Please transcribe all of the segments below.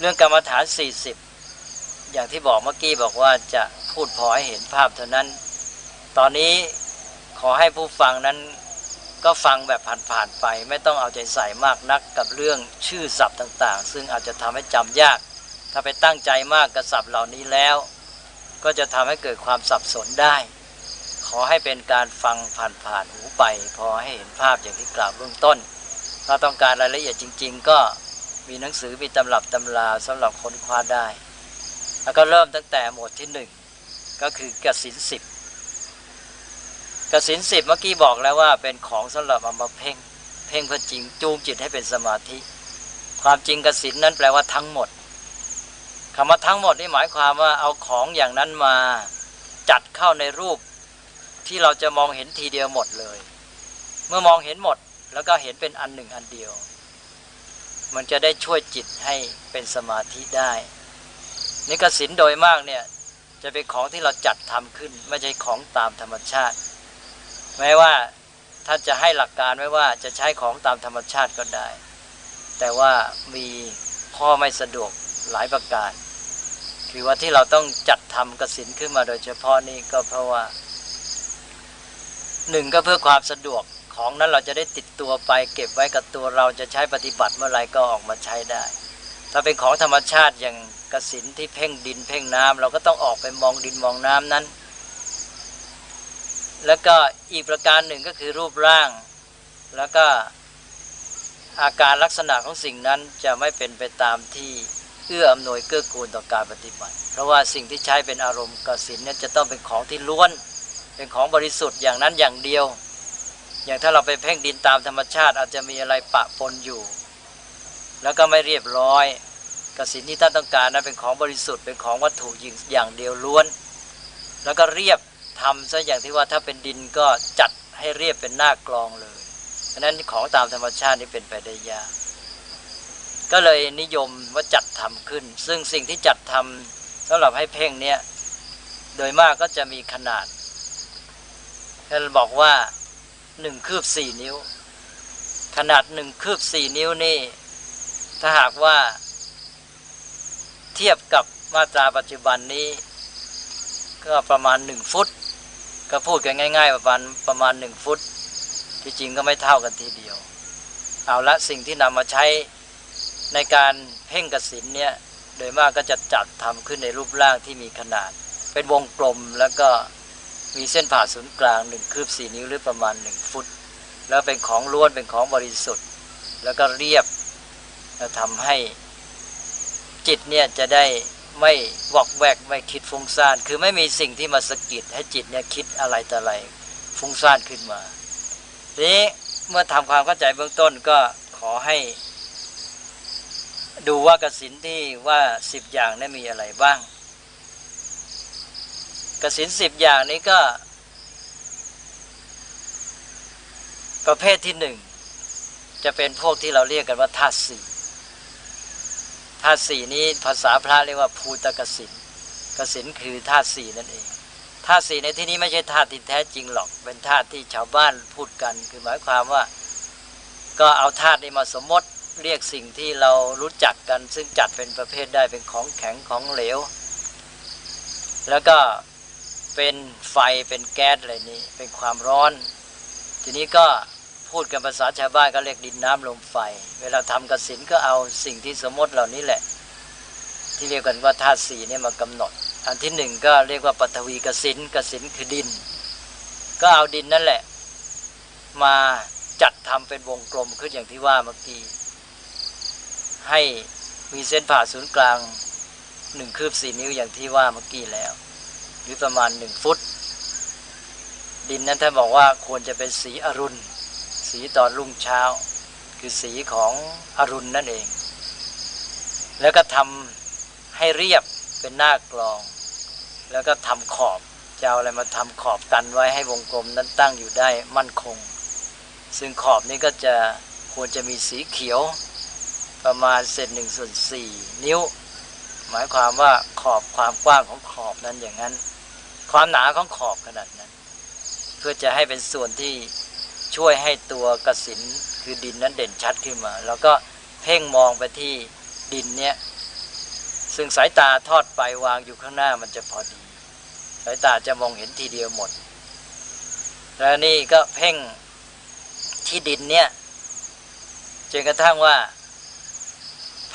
เรื่องกรรมฐาน 40 อย่างที่บอกเมื่อกี้บอกว่าจะพูดพอให้เห็นภาพเท่านั้น ตอนนี้ขอให้ผู้ฟังนั้นก็ฟังแบบผ่านๆไป ไม่ต้องเอาใจใส่มากนักกับเรื่องชื่อศัพท์ต่างๆ ซึ่งอาจจะทำให้จำยาก ถ้าไปตั้งใจมากกับศัพท์เหล่านี้แล้ว ก็จะทำให้เกิดความสับสนได้ ขอให้เป็นการฟังผ่านๆหูไป พอให้เห็นภาพอย่างที่กล่าวเบื้องต้น ถ้าต้องการรายละเอียดจริง ๆ ก็ มีหนังสือมีตำรับตำราสำหรับค้นคว้าได้ แล้วก็เริ่มตั้งแต่หมวดที่หนึ่งก็คือกสินสิบกสินสิบเมื่อกี้บอกแล้วว่าเป็นของสำหรับเอามาเพ่ง เพ่งเพื่อจริงจูงจิตให้เป็นสมาธิ ความจริงกสินนั้นแปลว่าทั้งหมดคำว่าทั้งหมดนี่หมายความว่าเอาของอย่างนั้นมาจัดเข้าในรูปที่เราจะมองเห็นทีเดียวหมดเลย เมื่อมองเห็นหมดแล้วก็เห็นเป็นอันหนึ่งอันเดียว มันจะได้ช่วยจิตให้เป็นสมาธิได้นี่กสินโดยมากเนี่ยจะเป็นของที่เราจัดทำขึ้น ไม่ใช่ของตามธรรมชาติ แม้ว่าท่านจะให้หลักการไว้ว่าจะใช้ของตามธรรมชาติก็ได้ แต่ว่ามีข้อไม่สะดวกหลายประการ คือว่าที่เราต้องจัดทำกสินขึ้นมาโดยเฉพาะนี่ก็เพราะว่าหนึ่งก็เพื่อความสะดวก ของนั้นเราจะได้ติดตัวไป เก็บไว้กับตัวเราจะใช้ปฏิบัติเมื่อไรก็ออกมาใช้ได้ ถ้าเป็นของธรรมชาติอย่างกสินที่เพ่งดินเพ่งน้ำเราก็ต้องออกไปมองดินมองน้ำนั้น แล้วก็อีกประการหนึ่งก็คือรูปร่าง แล้วก็อาการลักษณะของสิ่งนั้นจะไม่เป็นไปตามที่เอื้ออำนวยเกื้อกูลต่อการปฏิบัติ เพราะว่าสิ่งที่ใช้เป็นอารมณ์กสินนี่ยจะต้องเป็นของที่ล้วน เป็นของบริสุทธิ์อย่างนั้นอย่างเดียว อย่างถ้าเราไปเพ่งดินตามธรรมชาติ อาจจะมีอะไรปะปนอยู่ แล้วก็ไม่เรียบร้อยกสินที่ท่านต้องการนั้นเป็นของบริสุทธิ์เป็นของวัตถุยิงอย่างเดียวล้วน แล้วก็เรียบทำซะอย่างที่ว่าถ้าเป็นดินก็จัดให้เรียบเป็นหน้ากลองเลยเพราะนั้นของตามธรรมชาตินี่เป็นไปได้ยากก็เลยนิยมว่าจัดทำขึ้น ซึ่งสิ่งที่จัดทำสำหรับให้เพ่งเนี่ยโดยมากก็จะมีขนาดท่านบอกว่า หนึ่งคืบสี่นิ้ว ขนาดหนึ่งคืบสี่นิ้วนี่ ถ้าหากว่า เทียบกับมาตราปัจจุบันนี้ ก็ประมาณหนึ่งฟุต ก็พูดกันง่าย ๆ ประมาณประมาณหนึ่งฟุต ที่จริงก็ไม่เท่ากันทีเดียว เอาละสิ่งที่นำมาใช้ในการเพ่งกสินเนี่ยโดยมากก็จะจัดทำขึ้นในรูปร่างที่มีขนาด เป็นวงกลมแล้วก็ มีเส้นผ่าศูนย์กลางหนึ่งคืบสี่นิ้วหรือประมาณหนึ่งฟุต แล้วเป็นของล้วนเป็นของบริสุทธิ์ แล้วก็เรียบทำให้จิตเนี่ยจะได้ไม่วอกแวกไม่คิดฟุ้งซ่าน คือไม่มีสิ่งที่มาสะกิดให้จิตเนี่ยคิดอะไรแต่อะไรฟุ้งซ่านขึ้นมาทีนี้เมื่อทำความเข้าใจเบื้องต้นก็ขอให้ ดูว่ากสินที่ว่าสิบอย่างนี้นมีอะไรบ้าง กสินสิบอย่างนี้ก็ ประเภทที่หนึ่งจะเป็นพวกที่เราเรียกกันว่าธาตุสี่ธาตุสี่นี้ภาษาพระเรียกว่าภูตกสินกสินคือธาตุสี่นั่นเองธาตุสี่ในที่นี้ไม่ใช่ธาตุที่แท้จริงหรอก เป็นธาตุที่ชาวบ้านพูดกัน คือหมายความว่า ก็เอาธาตุนี้มาสมมติเรียกสิ่งที่เรารู้จักกัน ซึ่งจัดเป็นประเภทได้เป็นของแข็งของเหลว แล้วก็ เป็นไฟเป็นแก๊สอะไรนี้ เป็นความร้อน ทีนี้ก็พูดกันภาษาชาวบ้านก็เรียกดินน้ำลมไฟ เวลาทำกสินก็เอาสิ่งที่สมมติเหล่านี้แหละ ที่เรียกกันว่าธาตุสีเนี่ยมากำหนด อันที่หนึ่งก็เรียกว่าปฐวีกสินกสินคือดิน ก็เอาดินนั่นแหละ มาจัดทำเป็นวงกลมขึ้นอย่างที่ว่าเมื่อกี้ให้มีเส้นผ่าศูนย์กลางหนึ่งคืบสี่นิ้วอย่างที่ว่าเมื่อกี้แล้ว รือประมาณหนึ่งฟุต ดินนั้นท่านบอกว่าควรจะเป็นสีอรุณ สีตอนรุ่งเช้า คือสีของอรุณนั่นเอง แล้วก็ทำให้เรียบเป็นหน้ากลอง แล้วก็ทำขอบจะเอาอะไรมาทำขอบกันไว้ให้วงกลมนั้นตั้งอยู่ได้มั่นคง ซึ่งขอบนี้ก็จะควรจะมีสีเขียวประมาณเศษหนึ่งส่วนสี่นิ้ว หมายความว่าขอบความกว้างของขอบนั้นอย่างนั้น ความหนาของขอบขนาดนั้น เพื่อจะให้เป็นส่วนที่ช่วยให้ตัวกระสินคือดินนั้นเด่นชัดขึ้นมา แล้วก็เพ่งมองไปที่ดินเนี้ยซึ่งสายตาทอดไปวางอยู่ข้างหน้ามันจะพอดี สายตาจะมองเห็นทีเดียวหมด แล้วนี่ก็เพ่งที่ดินเนี่ยจนกระทั่งว่า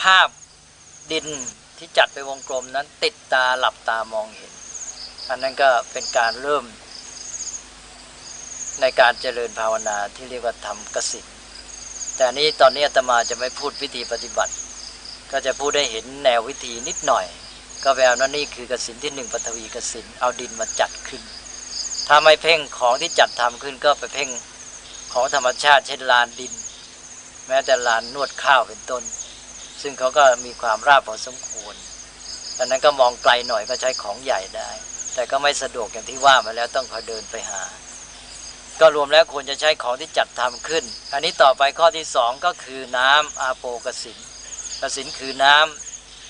ภาพดินที่จัดไปวงกลมนั้นติดตาหลับตามองเห็น อันนั้นก็เป็นการเริ่ม ในการเจริญภาวนาที่เรียกว่าทำกสินแต่นี้ตอนนี้อาตมาจะไม่พูดวิธีปฏิบัติ ก็จะพูดได้เห็นแนววิธีนิดหน่อย ก็แปลว่านี่คือกสินที่หนึ่งปฐวีกสินเอาดินมาจัดขึ้น ถ้าไม่เพ่งของที่จัดทำขึ้นก็ไปเพ่งของธรรมชาติเช่นลานดิน แม้แต่ลานนวดข้าวเป็นต้น ซึ่งเขาก็มีความราบพอสมควรดังนั้นก็มองไกลหน่อยก็ใช้ของใหญ่ได้ แต่ก็ไม่สะดวกอย่างที่ว่ามาแล้วต้องคอยเดินไปหา ก็รวมแล้วควรจะใช้ของที่จัดทำขึ้น อันนี้ต่อไปข้อที่สองก็คือน้ำอาโปกสินกสินคือน้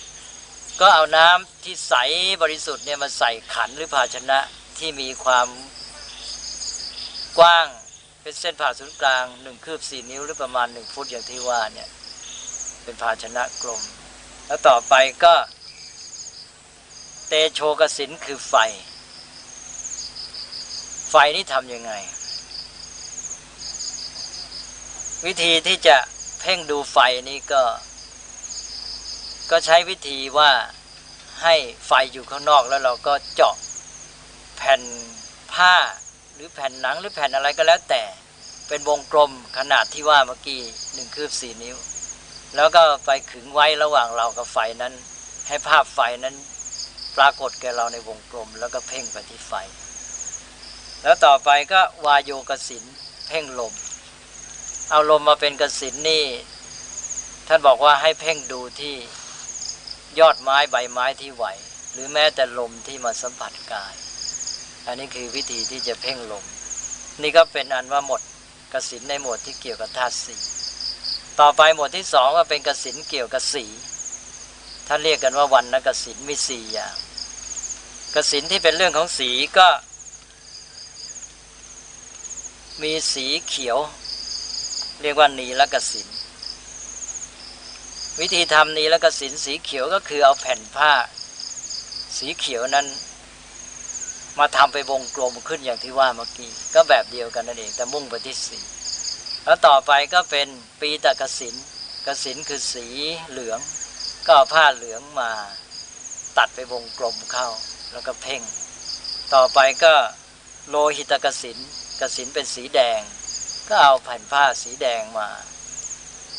ำก็เอาน้ำที่ใสบริสุทธิ์เนี่ยมาใส่ขันหรือภาชนะที่มีความกว้างเป็นเส้นผ่าศูนย์กลางหนึ่งคืบสี่นิ้วหรือประมาณหนึ่งฟุตอย่างที่ว่าเนี่ยเป็นภาชนะกลม แล้วต่อไปก็ ตโชกสินคือไฟ ไฟนี่ทำยังไง วิธีที่จะเพ่งดูไฟนี้ก็ ก็ใช้วิธีว่าให้ไฟอยู่ข้างนอกแล้วเราก็เจาะแผ่นผ้าหรือแผ่นหนังหรือแผ่นอะไรก็แล้วแต่เป็นวงกลมขนาดที่ว่าเมื่อกี้หนึ่งคืบสี่นิ้ว แล้วก็ไปขึงไว้ระหว่างเรากับไฟนั้น ให้ภาพไฟนั้น ปรากฏแก่เราในวงกลม แล้วก็เพ่งไปที่ไฟ แล้วต่อไปก็วายโยกสินเพ่งลม เอาลมมาเป็นกสินนี่ ท่านบอกว่าให้เพ่งดูที่ยอดไม้ใบไม้ที่ไหว หรือแม้แต่ลมที่มาสัมผัสกาย อันนี้คือวิธีที่จะเพ่งลม นี่ก็เป็นอันว่าหมดกสินในหมวดที่เกี่ยวกับธาตุสีต่อไปหมวดที่สองก็เป็นกสินเกี่ยวกับสีท่านเรียกกันว่าวันนกสินมีสี่อย่าง กสินที่เป็นเรื่องของสีก็ มีสีเขียว เรียกว่านีละกสินวิธีทำนีละกสินสีเขียวก็คือเอาแผ่นผ้า สีเขียวนั้น มาทำไปวงกลมขึ้นอย่างที่ว่าเมื่อกี้ก็แบบเดียวกันนั่นเองแต่มุ่งไปที่สีแล้วต่อไปก็เป็นปีตะกสินกสินคือสีเหลือง ก็ผ้าเหลืองมาตัดไปวงกลมเข้า แล้วก็เพ่ง ต่อไปก็โลหิตกสินกสินเป็นสีแดง ก็เอาแผ่นผ้าสีแดงมา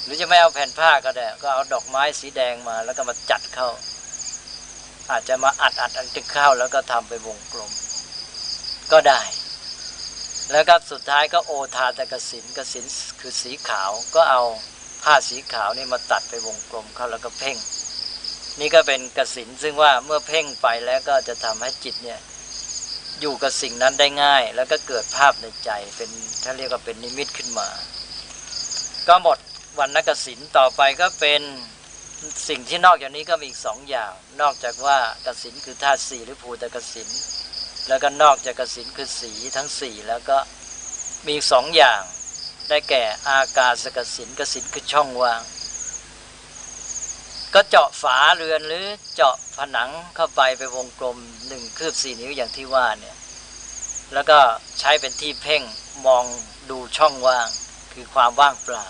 หรือจะไม่เอาแผ่นผ้าก็ได้ ก็เอาดอกไม้สีแดงมา แล้วก็มาจัดเข้า อาจจะมาอัดอัดอันตึกเข้าแล้วก็ทำไปวงกลม ก็ได้ แล้วก็สุดท้ายก็โอทาตกสินกสินคือสีขาวก็เอาผ้าสีขาวนี่มาตัดไปวงกลมเข้าแล้วก็เพ่ง นี่ก็เป็นกสินซึ่งว่าเมื่อเพ่งไปแล้วก็จะทำให้จิตเนี่ยอยู่กับสิ่งนั้นได้ง่าย แล้วก็เกิดภาพในใจเป็นถ้าเรียกว่าเป็นนิมิตขึ้นมา ก็หมดวันนักสินต่อไปก็เป็นสิ่งที่นอกจากนี้ก็มีอีกสองอย่าง นอกจากว่ากสินคือธาตุสี่หรือภูตกสินแล้วก็นอกจากกสินคือสีทั้งสี่แล้วก็มีอีกสองอย่าง ได้แก่อากาศกสินกสินคือช่องว่าง ก็เจาะฝาเรือนหรือเจาะผนังเข้าไปไปวงกลมหนึ่งคืบสี่นิ้วอย่างที่ว่าเนี่ยแล้วก็ใช้เป็นที่เพ่งมองดูช่องว่างคือความว่างเปล่า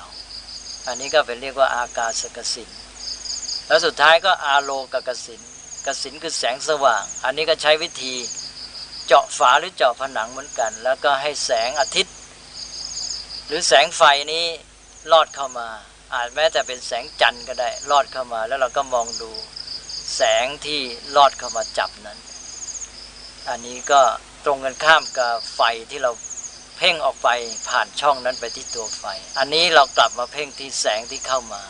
อันนี้ก็เป็นเรียกว่าอากาศกสินแล้วสุดท้ายก็อาโลกกสินกสินคือแสงสว่าง อันนี้ก็ใช้วิธีเจาะฝาหรือเจาะผนังเหมือนกัน แล้วก็ให้แสงอาทิตย์ หรือแสงไฟนี้ลอดเข้ามา อาจแม้แต่เป็นแสงจันทร์ก็ได้ลอดเข้ามา แล้วเราก็มองดูแสงที่ลอดเข้ามาจับนั้น อันนี้ก็ตรงกันข้ามกับไฟที่เราเพ่งออกไปผ่านช่องนั้นไปที่ตัวไฟ อันนี้เรากลับมาเพ่งที่แสงที่เข้ามา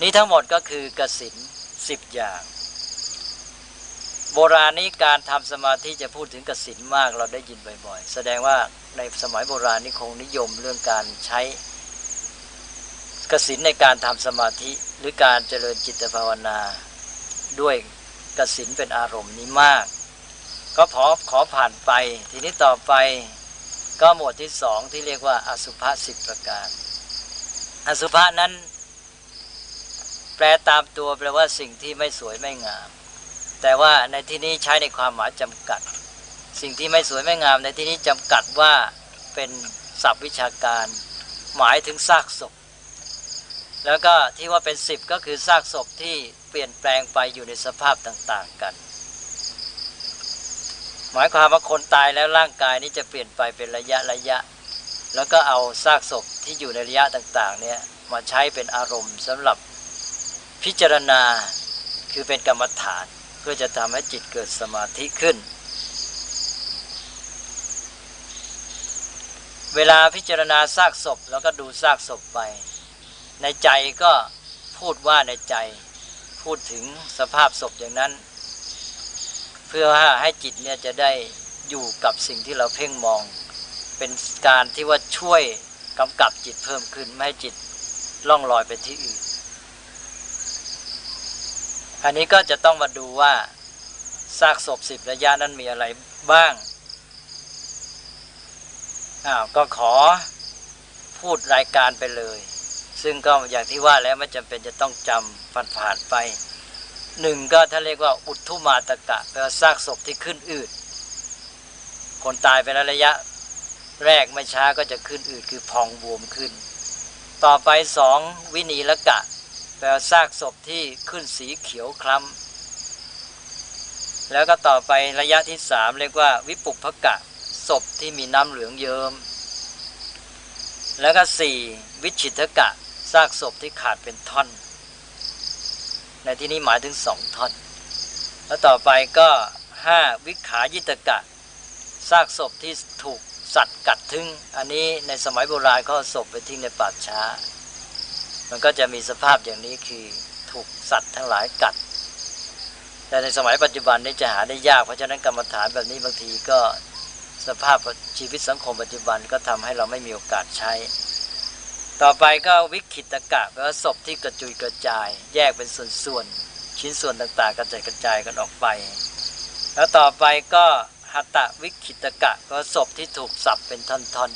นี่ทั้งหมดก็คือกสินสิบอย่าง โบราณนี้การทำสมาธิจะพูดถึงกสินมากเราได้ยินบ่อยๆ แสดงว่าในสมัยโบราณนี้คงนิยมเรื่องการใช้ กสินในการทำสมาธิหรือการเจริญจิตภาวนา ด้วยกสินเป็นอารมณ์นี้มาก ก็ขอขอผ่านไป ทีนี้ต่อไปก็หมวดที่สองที่เรียกว่า อสุภะสิบประการ อสุภะนั้น แปลตามตัวแปลว่าสิ่งที่ไม่สวยไม่งาม แต่ว่าในที่นี้ใช้ในความหมายจำกัด สิ่งที่ไม่สวยไม่งาม ในที่นี้จำกัดว่าเป็นศัพท์วิชาการ หมายถึงซากศพ แล้วก็ที่ว่าเป็นสิบก็คือซากศพที่เปลี่ยนแปลงไปอยู่ในสภาพต่างๆกัน หมายความว่าคนตายแล้วร่างกายนี้จะเปลี่ยนไปเป็นระยะระยะ แล้วก็เอาซากศพที่อยู่ในระยะต่างๆเนี่ยมาใช้เป็นอารมณ์สำหรับพิจารณาคือเป็นกรรมฐานเพื่อจะทำให้จิตเกิดสมาธิขึ้น เวลาพิจารณาซากศพแล้วก็ดูซากศพไป ในใจก็พูดว่าในใจ พูดถึงสภาพศพอย่างนั้น เพื่อให้จิตเนี่ยจะได้อยู่กับสิ่งที่เราเพ่งมอง เป็นการที่ว่าช่วยกำกับจิตเพิ่มขึ้น ไม่ให้จิตล่องลอยไปที่อื่น อันนี้ก็จะต้องมาดูว่าซากศพสิบระยะนั้นมีอะไรบ้างอ้าวก็ขอพูดรายการไปเลย ซึ่งก็อย่างที่ว่าแล้วไม่จำเป็นจะต้องจำผ่านผ่านไปหนึ่งก็ท่านเรียกว่าอุทุมาตกะแปลว่าซากศพที่ขึ้นอืดคนตายไประยะแรกไม่ช้าก็จะขึ้นอืดคือพองบวมขึ้น ต่อไปสองวินีละกะ แปลว่าซากศพที่ขึ้นสีเขียวคล้ำแล้วก็ต่อไประยะที่สามเรียกว่าวิปุพกะศพที่มีน้ำเหลืองเยิม้มแล้วก็สี่วิชิตกะ ซากศพที่ขาดเป็นท่อน ในที่นี้หมายถึงสองท่อน แล้วต่อไปก็ห้าวิขายิตกะ ซากศพที่ถูกสัตว์กัดทึงอันนี้ในสมัยโบราณเขาศพไปทิ้งในป่าช้า มันก็จะมีสภาพอย่างนี้คือถูกสัตว์ทั้งหลายกัด แต่ในสมัยปัจจุบันนี้จะหาได้ยากเพราะฉะนั้นกรรมฐานแบบนี้บางทีก็สภาพชีวิตสังคมปัจจุบันก็ทำให้เราไม่มีโอกาสใช้ ต่อไปก็วิคิตกะแปลว่าศพที่กระจุยกระจาย แยกเป็นส่วนๆชิ้นส่วนต่างๆกระจายกระจายกันออกไป แล้วต่อไปก็หัตตวิคิตกะแปลว่าศพที่ถูกสับเป็นท่อน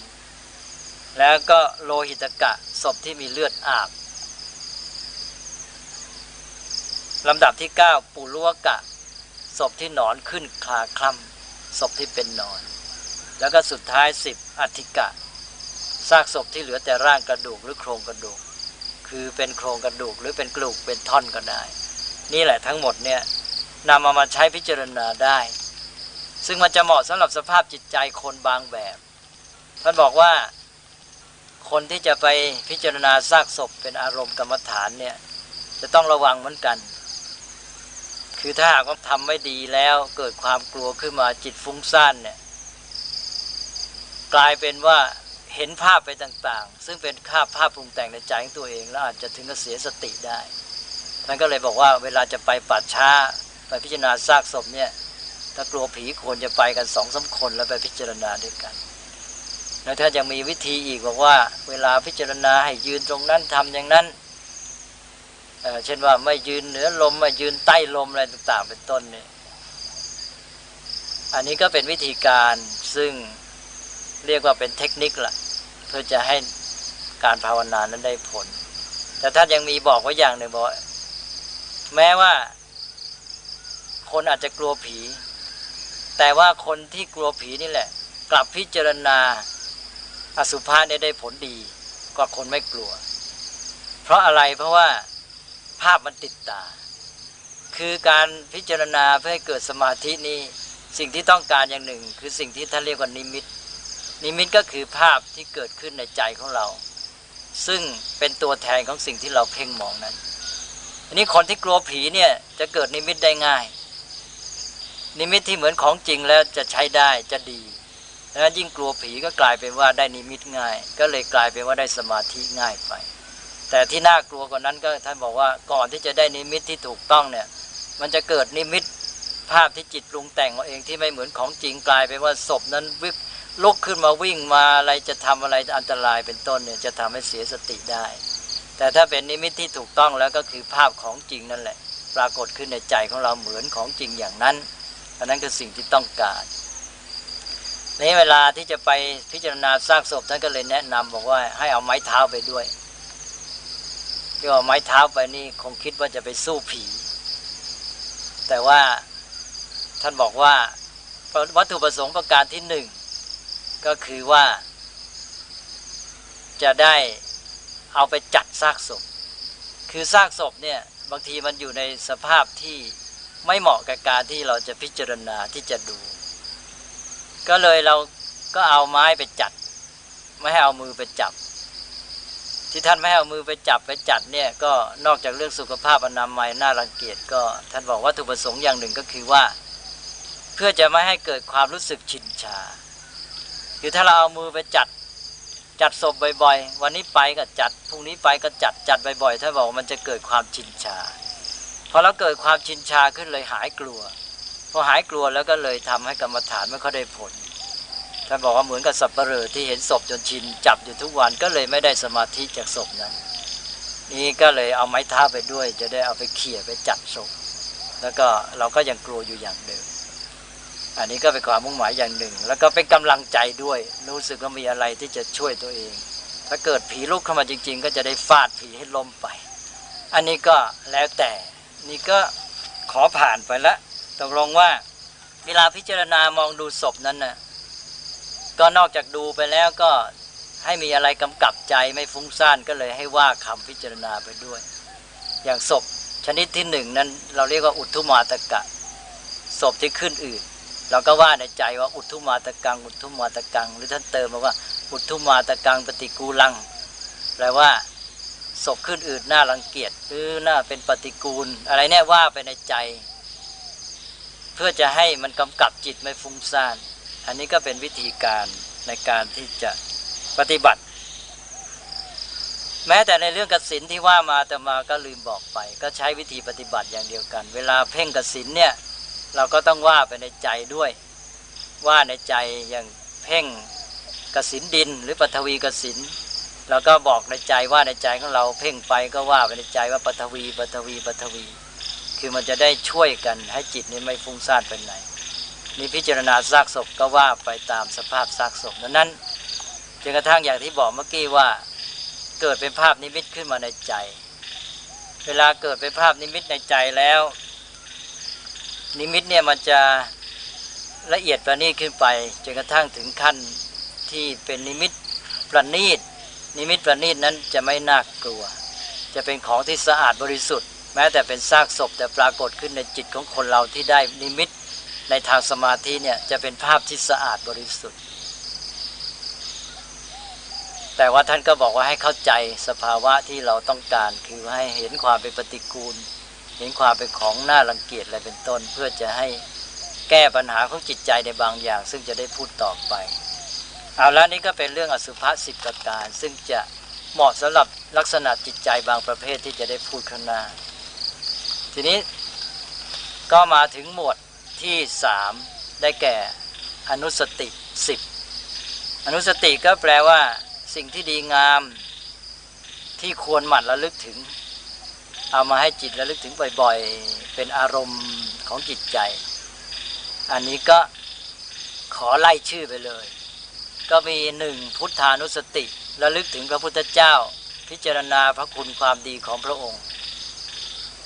ๆแล้วก็โลหิตกะศพที่มีเลือดอาบลำดับที่ 9 ปุลวกะศพที่หนอนขึ้นคลาคล่ำศพที่เป็นนอน แล้วก็สุดท้ายสิบอธิกะ ซากศพที่เหลือแต่ร่างกระดูกหรือโครงกระดูก คือเป็นโครงกระดูกหรือเป็นกระดูกเป็นท่อนก็ได้ นี่แหละทั้งหมดเนี่ยนำมามาใช้พิจารณาได้ ซึ่งมันจะเหมาะสำหรับสภาพจิตใจคนบางแบบท่านบอกว่าคนที่จะไปพิจารณาซากศพเป็นอารมณ์กรรมฐานเนี่ยจะต้องระวังเหมือนกัน คือถ้าหากว่าทำไม่ดีแล้วเกิดความกลัวขึ้นมาจิตฟุ้งซ่านเนี่ยกลายเป็นว่า เห็นภาพไปต่างๆ ซึ่งเป็นภาพภาพปรุงแต่งในใจของตัวเอง แล้วอาจจะถึงกับเสียสติได้ท่านก็เลยบอกว่าเวลาจะไปปัดช้า ไปพิจารณาซากศพเนี่ยถ้ากลัวผีควรจะไปกันสองสาคนแล้วไปพิจารณาด้วยกัน แล้วถ้ายังมีวิธีอีกบอกว่า เวลาพิจารณาให้ยืนตรงนั้นทำอย่างนั้นเช่นว่าไม่ยืนเหนือลมไม่ยืนใต้ลมอะไรต่างๆ เป็นต้นเนี่ยอันนี้ก็เป็นวิธีการซึ่งเรียกว่าเป็นเทคนิคละ พื่อจะให้การภาวนานั้นได้ผล แต่ท่านยังมีบอกไว้อย่างหนึ่งบอกแม้ว่า คนอาจจะกลัวผี แต่ว่าคนที่กลัวผีนี่แหละ กลับพิจารณาอสุภะเนี่ยได้ผลดีกว่าคนไม่กลัว เพราะอะไรเพราะว่าภาพมันติดตา คือการพิจารณาเพื่อให้เกิดสมาธินี้สิ่งที่ต้องการอย่างหนึ่ง คือสิ่งที่ท่านเรียกว่านิมิต นิมิตก็คือภาพที่เกิดขึ้นในใจของเรา ซึ่งเป็นตัวแทนของสิ่งที่เราเพ่งมองนั้นอันนี้คนที่กลัวผีเนี่ยจะเกิดนิมิตได้ง่าย นิมิตที่เหมือนของจริงแล้วจะใช้ได้จะดีแล้วยิ่งกลัวผีก็กลายเป็นว่าได้นิมิตง่าย ก็เลยกลายเป็นว่าได้สมาธิง่ายไป แต่ที่น่ากลัวกว่านั้นก็ท่านบอกว่าก่อนที่จะได้นิมิตที่ถูกต้องเนี่ยมันจะเกิดนิมิตภาพที่จิตปรุงแต่งเอาเองที่ไม่เหมือนของจริงกลายเป็นว่าศพนั้นวิบ ลุกขึ้นมาวิ่งมาอะไรจะทำอะไรอันตรายเป็นต้นเนี่ยจะทำให้เสียสติได้ แต่ถ้าเป็นนิมิตที่ถูกต้องแล้วก็คือภาพของจริงนั่นแหละ ปรากฏขึ้นในใจของเราเหมือนของจริงอย่างนั้นอันนั้นคือสิ่งที่ต้องการในเวลาที่จะไปพิจารณาซากศพท่านก็เลยแนะนำบอกว่าให้เอาไม้เท้าไปด้วยที่ว่าไม้เท้าไปนี่คงคิดว่าจะไปสู้ผี แต่ว่าท่านบอกว่าวัตถุประสงค์ประการที่หนึ่ง ก็คือว่า จะได้เอาไปจัดซากศพ คือซากศพเนี่ยบางทีมันอยู่ในสภาพที่ไม่เหมาะกับการที่เราจะพิจารณาที่จะดู ก็เลยเราก็เอาไม้ไปจัด ไม่ให้เอามือไปจับ ที่ท่านไม่ให้เอามือไปจับไปจัดเนี่ยก็นอกจากเรื่องสุขภาพอนามัยน่ารังเกียจก็ท่านบอกว่าถุประสงค์อย่างหนึ่งก็คือว่า เพื่อจะไม่ให้เกิดความรู้สึกชินชา คือถ้าเราเอามือไปจัดจัดศพบ่อยๆ วันนี้ไปก็จัด พรุ่งนี้ไปก็จัด จัดบ่อยๆ ถ้าบอกมันจะเกิดความชินชา พอเราเกิดความชินชาขึ้นเลยหายกลัว พอหายกลัวแล้วก็เลยทำให้กรรมฐานไม่ค่อยได้ผล ท่านบอกว่าเหมือนกับสับปะเรอที่เห็นศพจนชินจับอยู่ทุกวันก็เลยไม่ได้สมาธิจากศพนั้น นี่ก็เลยเอาไม้ท้าไปด้วย จะได้เอาไปเขี่ยไปจัดศพ แล้วก็เราก็ยังกลัวอยู่อย่างเดิม อันนี้ก็เป็นความมุ่งหมายอย่างหนึ่ง แล้วก็เป็นกำลังใจด้วย รู้สึกว่ามีอะไรที่จะช่วยตัวเอง ถ้าเกิดผีลุกเข้ามาจริง ๆ ก็จะได้ฟาดผีให้ล้มไป อันนี้ก็แล้วแต่นี่ก็ขอผ่านไปละตกลงว่าเวลาพิจารณามองดูศพนั้นนะ่ะก็นอกจากดูไปแล้วก็ให้มีอะไรกำกับใจไม่ฟุ้งซ่านก็เลยให้ว่าคำพิจารณาไปด้วย อย่างศพชนิดที่หนึ่งนั้น เราเรียกว่าอุทุมาตกะศพที่ขึ้นอื่น เราก็ว่าในใจว่าอุทุมาตะกัง อุทุมาตะกัง หรือท่านเติมมาว่า อุทุมาตะกังปฏิกูลัง แปลว่าศพขึ้นอื่นน่ารังเกียจหรือน่าเป็นปฏิกูล อะไรเนี่ยว่าไปในใจ เพื่อจะให้มันกำกับจิตไม่ฟุ้งซ่าน อันนี้ก็เป็นวิธีการในการที่จะปฏิบัติ แม้แต่ในเรื่องกสินที่ว่ามาแต่มาก็ลืมบอกไป ก็ใช้วิธีปฏิบัติอย่างเดียวกัน เวลาเพ่งกสินเนี่ย เราก็ต้องว่าไปในใจด้วย ว่าในใจอย่างเพ่งกสินดิน หรือปฐวีกสินเราก็บอกในใจว่าในใจของเราเพ่งไปก็ว่าไปในใจว่าปฐวีปฐวีปฐวี คือมันจะได้ช่วยกันให้จิตนี้ไม่ฟุ้งซ่านไปไหนนี่พิจารณาซากศพก็ว่าไปตามสภาพซากศพนั้นจนกระทั่งอย่างที่บอกเมื่อกี้ว่าเกิดเป็นภาพนิมิตขึ้นมาในใจ เวลาเกิดเป็นภาพนิมิตในใจแล้ว นิมิตเนี่ยมันจะละเอียดประณีตขึ้นไปจนกระทั่งถึงขั้นที่เป็นนิมิตประณีต นิมิตประณีตนั้นจะไม่น่ากลัว จะเป็นของที่สะอาดบริสุทธิ์ แม้แต่เป็นซากศพแต่ปรากฏขึ้นในจิตของคนเราที่ได้นิมิตในทางสมาธิเนี่ยจะเป็นภาพที่สะอาดบริสุทธิ์ แต่ว่าท่านก็บอกว่าให้เข้าใจสภาวะที่เราต้องการ คือให้เห็นความเป็นปฏิกูล เห็นความเป็นของน่ารังเกียจอะไรเป็นต้น เพื่อจะให้แก้ปัญหาของจิตใจในบางอย่าง ซึ่งจะได้พูดต่อไป เอาแล้วนี่ก็เป็นเรื่องอสุภะสิบประการ ซึ่งจะเหมาะสำหรับลักษณะจิตใจบางประเภทที่จะได้พูดข้างหน้า ทีนี้ก็มาถึงหมวดที่สามได้แก่อนุสติสิบอนุสติก็แปลว่าสิ่งที่ดีงามที่ควรหมั่นระลึกถึง เอามาให้จิตระลึกถึงบ่อยๆ เป็นอารมณ์ของจิตใจ อันนี้ก็ขอไล่ชื่อไปเลย ก็มีหนึ่งพุทธานุสติระลึกถึงพระพุทธเจ้า พิจารณาพระคุณความดีของพระองค์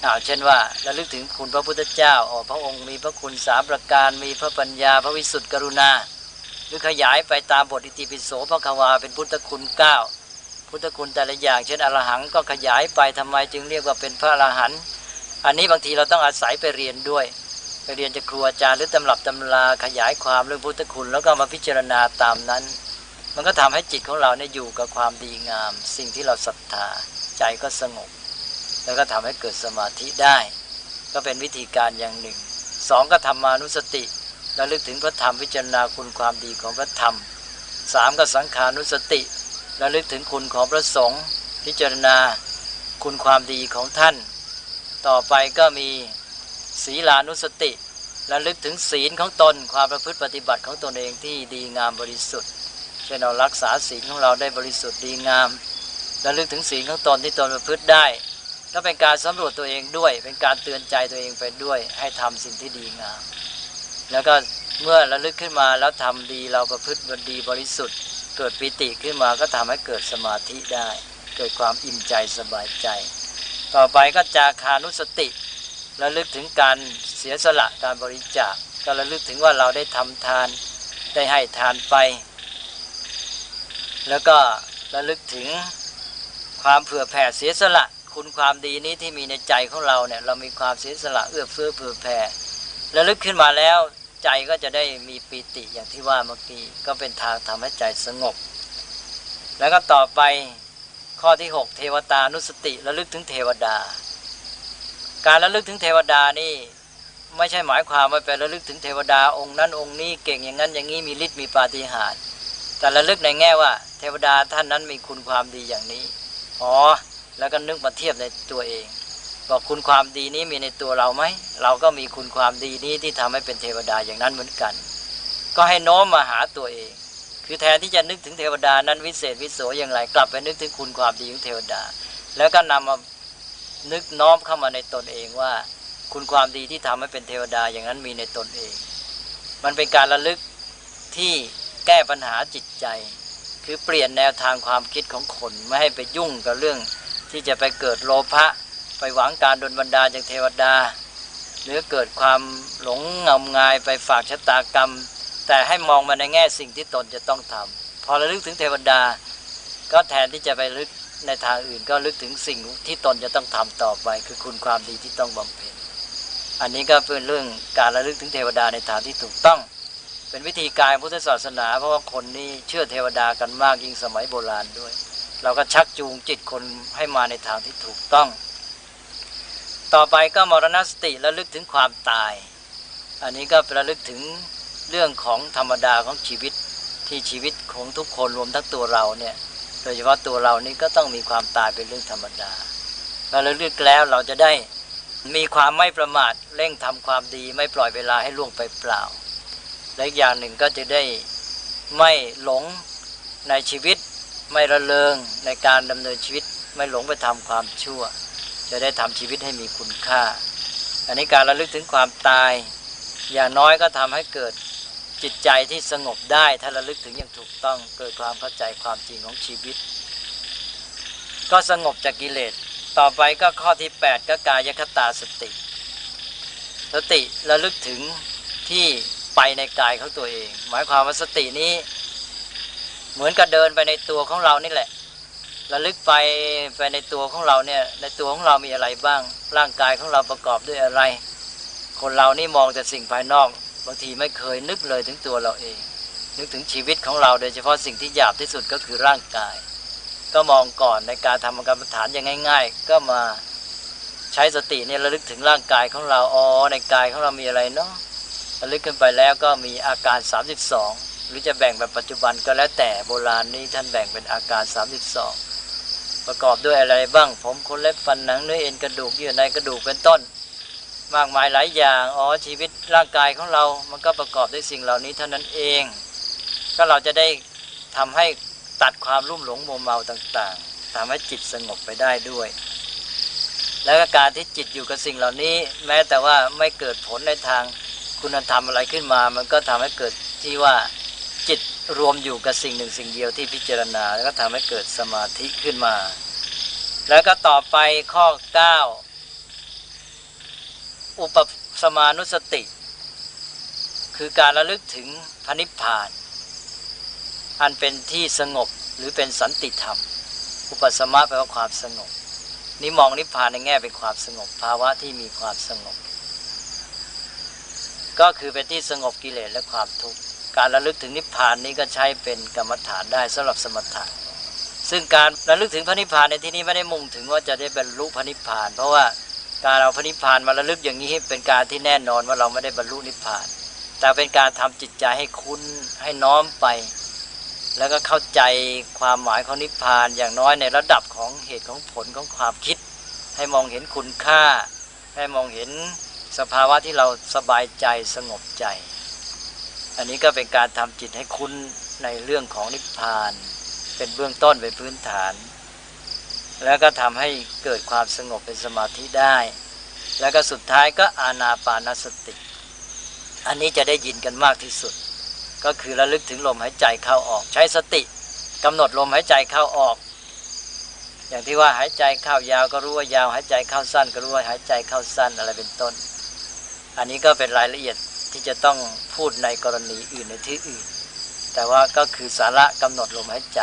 อาเช่นว่าระลึกถึงคุณพระพุทธเจ้าอ๋อพระองค์มีพระคุณสามประการมีพระปัญญาพระวิสุทธิกรุณา หรือขยายไปตามบทอิติปิโสพระควาเป็นพุทธคุณเก้า พุทธคุณแต่ละอย่างเช่นอรหังก็ขยายไปทำไมจึงเรียกว่าเป็นพระอรหันต์อันนี้บางทีเราต้องอาศัยไปเรียนด้วย ไปเรียนจากครูอาจารย์หรือตำรับตำราขยายความเรื่องพุทธคุณ แล้วก็มาพิจารณาตามนั้น มันก็ทำให้จิตของเราเนี่ยอยู่กับความดีงาม สิ่งที่เราศรัทธาใจก็สงบ แล้วก็ทำให้เกิดสมาธิได้ ก็เป็นวิธีการอย่างหนึ่งสองก็ทำมานุสติระลึกถึงพระธรรมพิจารณาคุณความดีของพระธรรมสามก็สังขานุสติ ระลึกถึงคุณของพระสงฆ์พิจารณาคุณความดีของท่าน ต่อไปก็มีศีลานุสติระลึกถึงศีลของตนความประพฤติปฏิบัติของตนเองที่ดีงามบริสุทธิ์เช่นเรารักษาศีลของเราได้บริสุทธิ์ดีงามระลึกถึงศีลของตนที่ตนประพฤติได้ก็เป็นการสำรวจตัวเองด้วย เป็นการเตือนใจตัวเองไปด้วย ให้ทำสิ่งที่ดีงามแล้วก็เมื่อระลึกขึ้นมาแล้วทำดีเราประพฤติดีบริสุทธิ์ เกิดปิติขึ้นมาก็ทำให้เกิดสมาธิได้ เกิดความอิ่มใจสบายใจ ต่อไปก็จาคานุสติระลึกถึงการเสียสละการบริจาคก็ระลึกถึงว่าเราได้ทำทานได้ให้ทานไป แล้วก็ระลึกถึงความเผื่อแผ่เสียสละ คุณความดีนี้ที่มีในใจของเราเนี่ยเรามีความเสียสละเอื้อเฟื้อเผื่อแผ่ระลึกขึ้นมาแล้ว ใจก็จะได้มีปีติอย่างที่ว่าเมื่อกี้ก็เป็นทางทำให้ใจสงบ แล้วก็ต่อไปข้อที่ 6 เทวตานุสติระลึกถึงเทวดา การระลึกถึงเทวดานี่ไม่ใช่หมายความว่าไประลึกถึงเทวดาองค์นั้นองค์นี้เก่งอย่างนั้นอย่างนี้มีฤทธิ์มีปาฏิหาริย์แต่ระลึกในแง่ว่า เทวดาท่านนั้นมีคุณความดีอย่างนี้อ๋อแล้วก็นึกมาเทียบในตัวเอง บอกคุณความดีนี้มีในตัวเราไหมเราก็มีคุณความดีนี้ที่ทำให้เป็นเทวดาอย่างนั้นเหมือนกัน ก็ให้น้อมมาหาตัวเอง คือแทนที่จะนึกถึงเทวดานั้นวิเศษวิโสอย่างไรกลับไปนึกถึงคุณความดีของเทวดา แล้วก็นำมานึกน้อมเข้ามาในตนเองว่า คุณความดีที่ทำให้เป็นเทวดาอย่างนั้นมีในตนเอง มันเป็นการระลึกที่แก้ปัญหาจิตใจ คือเปลี่ยนแนวทางความคิดของคนไม่ให้ไปยุ่งกับเรื่องที่จะไปเกิดโลภะ ไปหวังการดลบันดาจากเทวดา หรือเกิดความหลงงมงายไปฝากชะตากรรม แต่ให้มองมาในแง่สิ่งที่ตนจะต้องทำพอระลึกถึงเทวดา ก็แทนที่จะไปลึกในทางอื่นก็ลึกถึงสิ่งที่ตนจะต้องทำต่อไป คือคุณความดีที่ต้องบำเพ็ญอันนี้ก็เป็นเรื่องการระลึกถึงเทวดาในทางที่ถูกต้อง เป็นวิธีการพุทธศาสนา เพราะว่าคนนี้เชื่อเทวดากันมากยิ่งสมัยโบราณด้วย เราก็ชักจูงจิตคนให้มาในทางที่ถูกต้อง ต่อไปก็มรณสติระลึกถึงความตาย อันนี้ก็ระลึกถึงเรื่องของธรรมดาของชีวิตที่ชีวิตของทุกคนรวมทั้งตัวเราเนี่ยโดยเฉพาะตัวเรานี่ก็ต้องมีความตายเป็นเรื่องธรรมดาเราระลึกแล้วเราจะได้มีความไม่ประมาทเร่งทำความดีไม่ปล่อยเวลาให้ล่วงไปเปล่า และอีกอย่างหนึ่งก็จะได้ไม่หลงในชีวิต ไม่ระเริงในการดำเนินชีวิต ไม่หลงไปทำความชั่ว จะได้ทำชีวิตให้มีคุณค่า อันนี้การระลึกถึงความตาย อย่างน้อยก็ทำให้เกิดจิตใจที่สงบได้ ถ้าระลึกถึงอย่างถูกต้องเกิดความเข้าใจความจริงของชีวิต ก็สงบจากกิเลส ต่อไปก็ข้อที่ 8 ก็กายคตาสติ สติระลึกถึงที่ไปในกายของตัวเอง หมายความว่าสตินี้ เหมือนกับเดินไปในตัวของเรานี่แหละ ระลึกไปไปในตัวของเราเนี่ย ในตัวของเรามีอะไรบ้าง ร่างกายของเราประกอบด้วยอะไร คนเรานี่มองแต่สิ่งภายนอก บางทีไม่เคยนึกเลยถึงตัวเราเอง นึกถึงชีวิตของเราโดยเฉพาะสิ่งที่หยาบที่สุดก็คือร่างกาย ก็มองก่อนในการทำกรรมฐานอย่างง่าย ๆ ก็มาใช้สติเนี่ยระลึกถึงร่างกายของเราอ๋อในกายของเรามีอะไรเนาะระลึกขึ้นไปแล้วก็มีอาการ 32 หรือจะแบ่งแบบปัจจุบันก็แล้วแต่โบราณนี้ท่านแบ่งเป็นอาการ 32 ประกอบด้วยอะไรบ้าง ผมขนเล็บฟันหนังเนื้อเอ็นกระดูกเยื่อในกระดูกเป็นต้น มากมายหลายอย่างอ๋อชีวิตร่างกายของเรา มันก็ประกอบด้วยสิ่งเหล่านี้เท่านั้นเอง ก็เราจะได้ทำให้ตัดความรุ่มหลงโมเมาต่างๆทำให้จิตสงบไปได้ด้วย แล้วก็การที่จิตอยู่กับสิ่งเหล่านี้ แม้แต่ว่าไม่เกิดผลในทางคุณธรรมอะไรขึ้นมา มันก็ทำให้เกิดที่ว่า จิตรวมอยู่กับสิ่งหนึ่งสิ่งเดียวที่พิจารณา แล้วก็ทำให้เกิดสมาธิขึ้นมา แล้วก็ต่อไปข้อ 9 อุปสมานุสติ คือการระลึกถึงพระนิพพาน อันเป็นที่สงบหรือเป็นสันติธรรม อุปสมาแปลว่าความสงบนี่มองนิพพานในแง่เป็นความสงบภาวะที่มีความสงบ ก็คือเป็นที่สงบกิเลสและความทุกข์ การระลึกถึงนิพพานนี้ก็ใช้เป็นกรรมฐานได้สำหรับสมถะซึ่งการระลึกถึงพระนิพพานในที่นี้ไม่ได้มุ่งถึงว่าจะได้บรรลุพระนิพพาน เพราะว่าการเอาพระนิพพานมาระลึกอย่างนี้เป็นการที่แน่นอนว่าเราไม่ได้บรรลุนิพพาน แต่เป็นการทำจิตใจให้คุ้นให้น้อมไป แล้วก็เข้าใจความหมายของนิพพานอย่างน้อยในระดับของเหตุของผลของความคิด ให้มองเห็นคุณค่า ให้มองเห็นสภาวะที่เราสบายใจสงบใจ อันนี้ก็เป็นการทำจิตให้คุ้นในเรื่องของนิพพาน เป็นเบื้องต้นเป็นพื้นฐาน แล้วก็ทำให้เกิดความสงบเป็นสมาธิได้ แล้วก็สุดท้ายก็อาณาปานสติ อันนี้จะได้ยินกันมากที่สุด ก็คือระลึกถึงลมหายใจเข้าออก ใช้สติกำหนดลมหายใจเข้าออก อย่างที่ว่าหายใจเข้ายาวก็รู้ว่ายาวหายใจเข้าสั้น ก็รู้ว่าหายใจเข้าสั้นอะไรเป็นต้น อันนี้ก็เป็นรายละเอียด ที่จะต้องพูดในกรณีอื่นในที่อื่น แต่ว่าก็คือสาระกำหนดลมหายใจ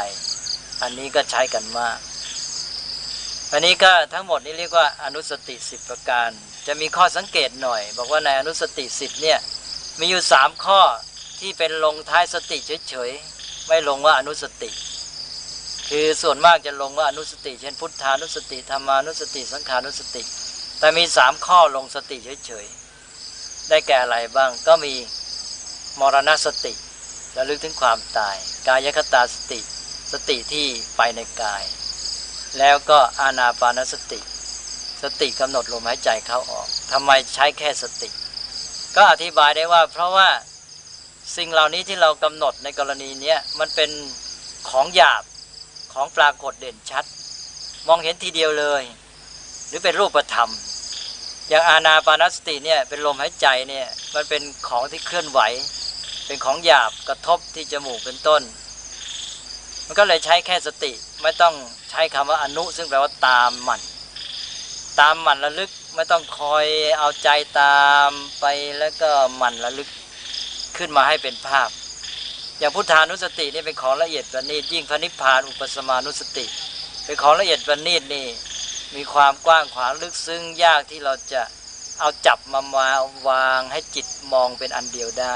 อันนี้ก็ใช้กันมากอันนี้ก็ทั้งหมดนี้เรียกว่าอนุสติสิบประการ จะมีข้อสังเกตหน่อย บอกว่าในอนุสติสิบเนี่ยมีอยู่สามข้อที่เป็นลงท้ายสติเฉยๆไม่ลงว่าอนุสติ คือส่วนมากจะลงว่าอนุสติ เช่นพุทธานุสติธรรมานุสติสังขานุสติ แต่มีสามข้อลงสติเฉยๆ ได้แก่อะไรบ้างก็มีมรณสติระลึกถึงความตาย กายคตาสติ สติที่ไปในกาย แล้วก็อานาปานสติ สติกำหนดลมหายใจเข้าออกทำไมใช้แค่สติ ก็อธิบายได้ว่า เพราะว่าสิ่งเหล่านี้ที่เรากำหนดในกรณีนี้มันเป็นของหยาบของปรากฏเด่นชัด มองเห็นทีเดียวเลย หรือเป็นรูปธรรม อย่างอาณาปานสติเนี่ยเป็นลมหายใจเนี่ยมันเป็นของที่เคลื่อนไหว เป็นของหยาบกระทบที่จมูกเป็นต้น มันก็เลยใช้แค่สติไม่ต้องใช้คำว่าอนุ ซึ่งแปลว่าตามหมัน ตามหมันระลึกไม่ต้องคอยเอาใจตามไปแล้วก็หมันระลึกขึ้นมาให้เป็นภาพ อย่างพุทธานุสตินี่เป็นของละเอียดประณีตยิ่งพระนิพพานอุปสมานุสติ เป็นของละเอียดประณีตนี่ มีความกว้างขวางลึกซึ้งยากที่เราจะเอาจับมามาวางให้จิตมองเป็นอันเดียวได้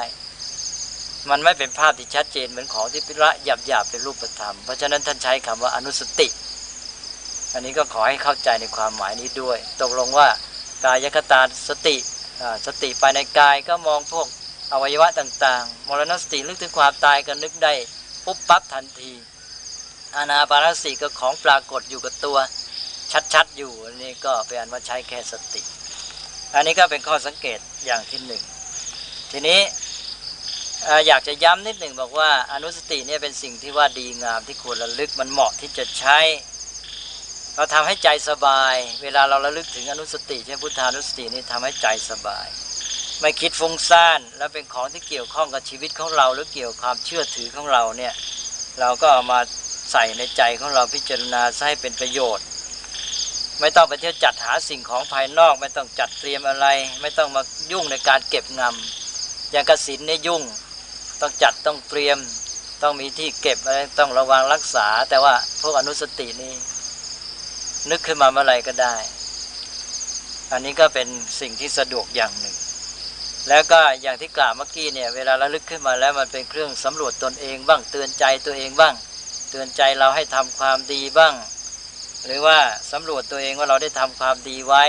มันไม่เป็นภาพที่ชัดเจนเหมือนของที่พิระหยาบหยาบเป็นรูปธรรม เพราะฉะนั้นท่านใช้คำว่าอนุสติ อันนี้ก็ขอให้เข้าใจในความหมายนี้ด้วย ตกลงว่ากายคตาสติสติไปในกายก็มองพวกอวัยวะต่างๆ มรณสติลึกถึงความตายก็นึกได้ปุ๊บปั๊บทันที อานาปานสติก็ของปรากฏอยู่กับตัว ชัดๆอยู่อันนี้ก็เป็นอันว่าใช้แค่สติ อันนี้ก็เป็นข้อสังเกตอย่างที่หนึ่งทีนี้อยากจะย้ำนิดหนึ่งบอกว่าอนุสติเนี่ยเป็นสิ่งที่ว่าดีงามที่ควรระลึกมันเหมาะที่จะใช้ เราทำให้ใจสบาย เวลาเราระลึกถึงอนุสติเช่นพุทธานุสตินี่ทำให้ใจสบาย ไม่คิดฟุ้งซ่านและเป็นของที่เกี่ยวข้องกับชีวิตของเรา หรือเกี่ยวความเชื่อถือของเราเนี่ยเราก็เอามาใส่ในใจของเราพิจารณาให้เป็นประโยชน์ ไม่ต้องไปเที่ยวจัดหาสิ่งของภายนอก ไม่ต้องจัดเตรียมอะไร ไม่ต้องมายุ่งในการเก็บงำอย่างกสินเนี่ยยุ่ง ต้องจัดต้องเตรียม ต้องมีที่เก็บอะไรต้องระวังรักษา แต่ว่าพวกอนุสตินี่นึกขึ้นมาเมื่อไรก็ได้ อันนี้ก็เป็นสิ่งที่สะดวกอย่างหนึ่ง แล้วก็อย่างที่กล่าวเมื่อกี้เนี่ย เวลาระลึกขึ้นมาแล้วมันเป็นเครื่องสำรวจตนเองบ้างเตือนใจตัวเองบ้าง เตือนใจเราให้ทำความดีบ้าง หรือว่าสำรวจตัวเองว่าเราได้ทำความดีไว้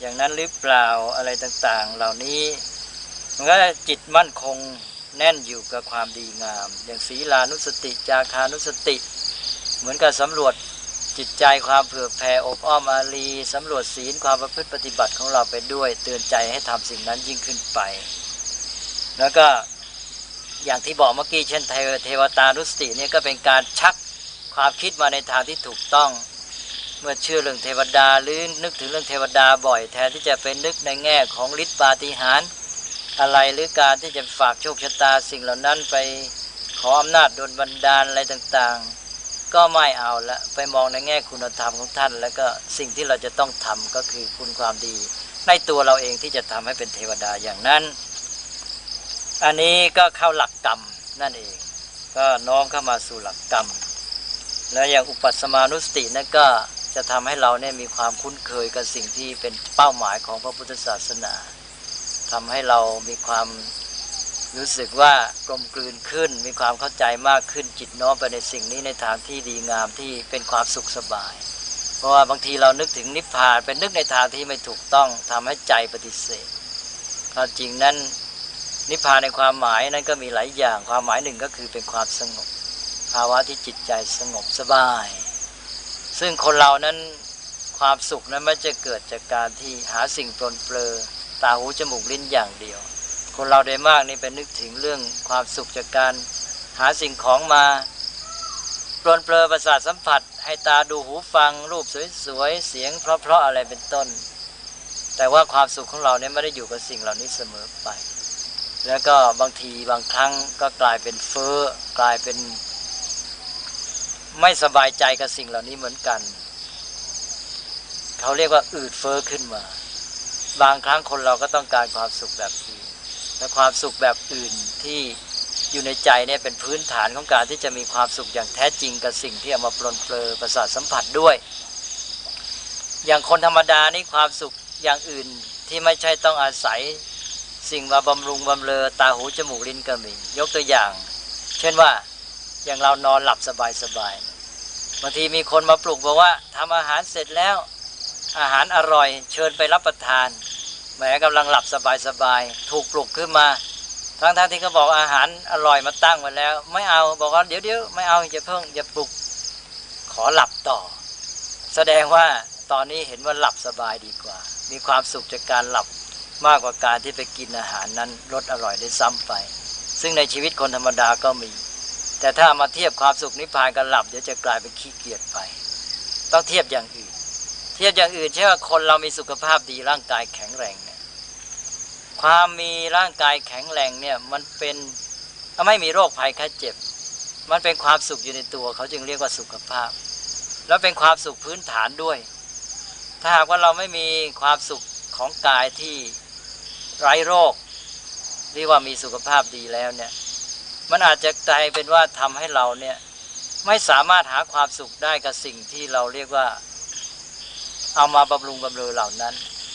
อย่างนั้นหรือเปล่าอะไรต่างๆ เหล่านี้มันก็จิตมั่นคงแน่นอยู่กับความดีงาม อย่างศีลานุสติ จาคานุสติ เหมือนกับสำรวจจิตใจความเผื่อแผ่อบอ้อมอารีสำรวจศีลความประพฤติปฏิบัติของเราไปด้วย เตือนใจให้ทำสิ่งนั้นยิ่งขึ้นไป แล้วก็อย่างที่บอกเมื่อกี้เช่นเทวตานุสติเนี่ยก็เป็นการชักความคิดมาในทางที่ถูกต้อง เมื่อเชื่อเรื่องเทวดาหรือนึกถึงเรื่องเทวดาบ่อยแทนที่จะเป็นนึกในแง่ของฤทธิปาฏิหาริย์อะไรหรือการที่จะฝากโชคชะตาสิ่งเหล่านั้นไปขออำนาจโดนบันดาลอะไรต่างๆ ก็ไม่เอาละไปมองในแง่คุณธรรมของท่าน แล้วก็สิ่งที่เราจะต้องทำก็คือคุณความดี ในตัวเราเองที่จะทำให้เป็นเทวดาอย่างนั้น อันนี้ก็เข้าหลักกรรมนั่นเอง ก็น้อมเข้ามาสู่หลักกรรม แล้วอย่างอุปัสมานุสตินั่นก็ จะทำให้เราเนี่ยมีความคุ้นเคยกับสิ่งที่เป็นเป้าหมายของพระพุทธศาสนาทำให้เรามีความรู้สึกว่ากลมกลืนขึ้น มีความเข้าใจมากขึ้นจิตน้อมไปในสิ่งนี้ในทางที่ดีงามที่เป็นความสุขสบาย เพราะว่าบางทีเรานึกถึงนิพพานเป็นนึกในทางที่ไม่ถูกต้องทำให้ใจปฏิเสธความจริงนั้นนิพพานในความหมายนั้นก็มีหลายอย่างความหมายหนึ่งก็คือเป็นความสงบ ภาวะที่จิตใจสงบสบาย ซึ่งคนเรานั้นความสุขนั้นไม่จะเกิดจากการที่หาสิ่งปลนเปลือตาหูจมูกลิ้นอย่างเดียว คนเราได้มากนี่เป็นนึกถึงเรื่องความสุขจากการหาสิ่งของมาปลนเปลือประสาทสัมผัส ให้ตาดูหูฟัง รูปสวยๆเสียง เพราะๆอะไรเป็นต้น แต่ว่าความสุขของเราเนี่ยไม่ได้อยู่กับสิ่งเหล่านี้เสมอไป แล้วก็บางทีบางครั้งก็กลายเป็นเฟ้อกลายเป็น ไม่สบายใจกับสิ่งเหล่านี้เหมือนกัน เขาเรียกว่าอืดเฟอ้อขึ้นมา บางครั้งคนเราก็ต้องการความสุขแบบอื่นและความสุขแบบอื่นที่อยู่ในใจเนี่ยเป็นพื้นฐานของการที่จะมีความสุขอย่างแท้จริงกับสิ่งที่เอามาปลนเปลือประสาทสัมผัสด้วย อย่างคนธรรมดานี่ความสุขอย่างอื่นที่ไม่ใช่ต้องอาศัยสิ่งมาบำรุงบำเรอตาหูจมูกลิ้นก็มียกตัวอย่าง เช่นว่าอย่างเรานอนหลับสบายสบาย บางทีมีคนมาปลุกบอกว่าทำอาหารเสร็จแล้ว อาหารอร่อย เชิญไปรับประทานแหมกำลังหลับสบายสบายถูกปลุกขึ้นมาทั้งๆทที่เขาบอกอาหารอร่อยมาตั้งไว้แล้ว ไม่เอาบอกว่าเดี๋ยวเดี๋ยวไม่เอาอย่าเพิ่งอย่าปลุกขอหลับต่อ แสดงว่าตอนนี้เห็นว่าหลับสบายดีกว่า มีความสุขจากการหลับมากกว่าการที่ไปกินอาหารนั้นรสอร่อยได้ซ้ำไป ซึ่งในชีวิตคนธรรมดาก็มี แต่ถ้ามาเทียบความสุขนิพพานกับหลับเดี๋ยวจะกลายเป็นขี้เกียจไป ต้องเทียบอย่างอื่น เทียบอย่างอื่นเช่นว่าคนเรามีสุขภาพดีร่างกายแข็งแรงเนี่ยความมีร่างกายแข็งแรงเนี่ยมันเป็นไม่มีโรคภัยแค่เจ็บ มันเป็นความสุขอยู่ในตัวเขาจึงเรียกว่าสุขภาพ แล้วเป็นความสุขพื้นฐานด้วย ถ้าหากว่าเราไม่มีความสุขของกายที่ไร้โรคเรียกว่ามีสุขภาพดีแล้วเนี่ย มันอาจจะกลายเป็นว่าทำให้เราเนี่ยไม่สามารถหาความสุขได้กับสิ่งที่เราเรียกว่า เอามาบำรุงบำเรอเหล่านั้น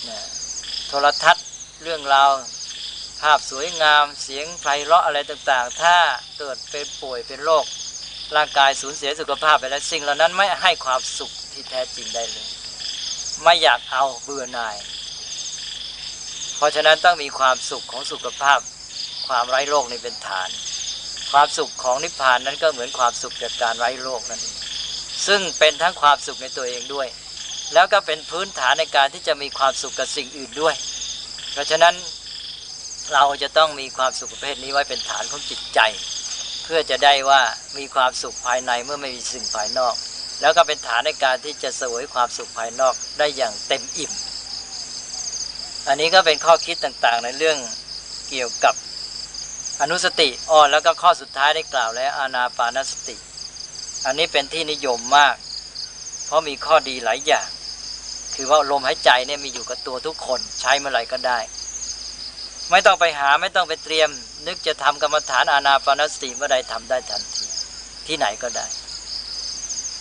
นะโทรทัศน์เรื่องราวภาพสวยงามเสียงไพเราะอะไรต่างๆ ถ้าเกิดเป็นป่วยเป็นโรคร่างกายสูญเสียสุขภาพไปแล้วสิ่งเหล่านั้นไม่ให้ความสุขที่แท้จริงได้เลย ไม่อยากเอาเบื่อหน่าย เพราะฉะนั้นต้องมีความสุขของสุขภาพ ความไร้โรคในเป็นฐาน ความสุขของนิพพานนั้นก็เหมือนความสุขจากการไร้โรคนั่นเองซึ่งเป็นทั้งความสุขในตัวเองด้วย แล้วก็เป็นพื้นฐานในการที่จะมีความสุขกับสิ่งอื่นด้วย เพราะฉะนั้นเราจะต้องมีความสุขประเภทนี้ไว้เป็นฐานของจิตใจ เพื่อจะได้ว่ามีความสุขภายในเมื่อไม่มีสิ่งภายนอก แล้วก็เป็นฐานในการที่จะสวยความสุขภายนอกได้อย่างเต็มอิ่ม อันนี้ก็เป็นข้อคิดต่างๆ ในเรื่องเกี่ยวกับ อนุสติอ้อแล้วก็ข้อสุดท้ายได้กล่าวแล้วอานาปานสติ อันนี้เป็นที่นิยมมาก เพราะมีข้อดีหลายอย่าง คือว่าลมหายใจเนี่ยมีอยู่กับตัวทุกคนใช้เมื่อไหร่ก็ได้ ไม่ต้องไปหาไม่ต้องไปเตรียม นึกจะทำกรรมฐานอานาปานสติเมื่อใดทำได้ทันที ที่ไหนก็ได้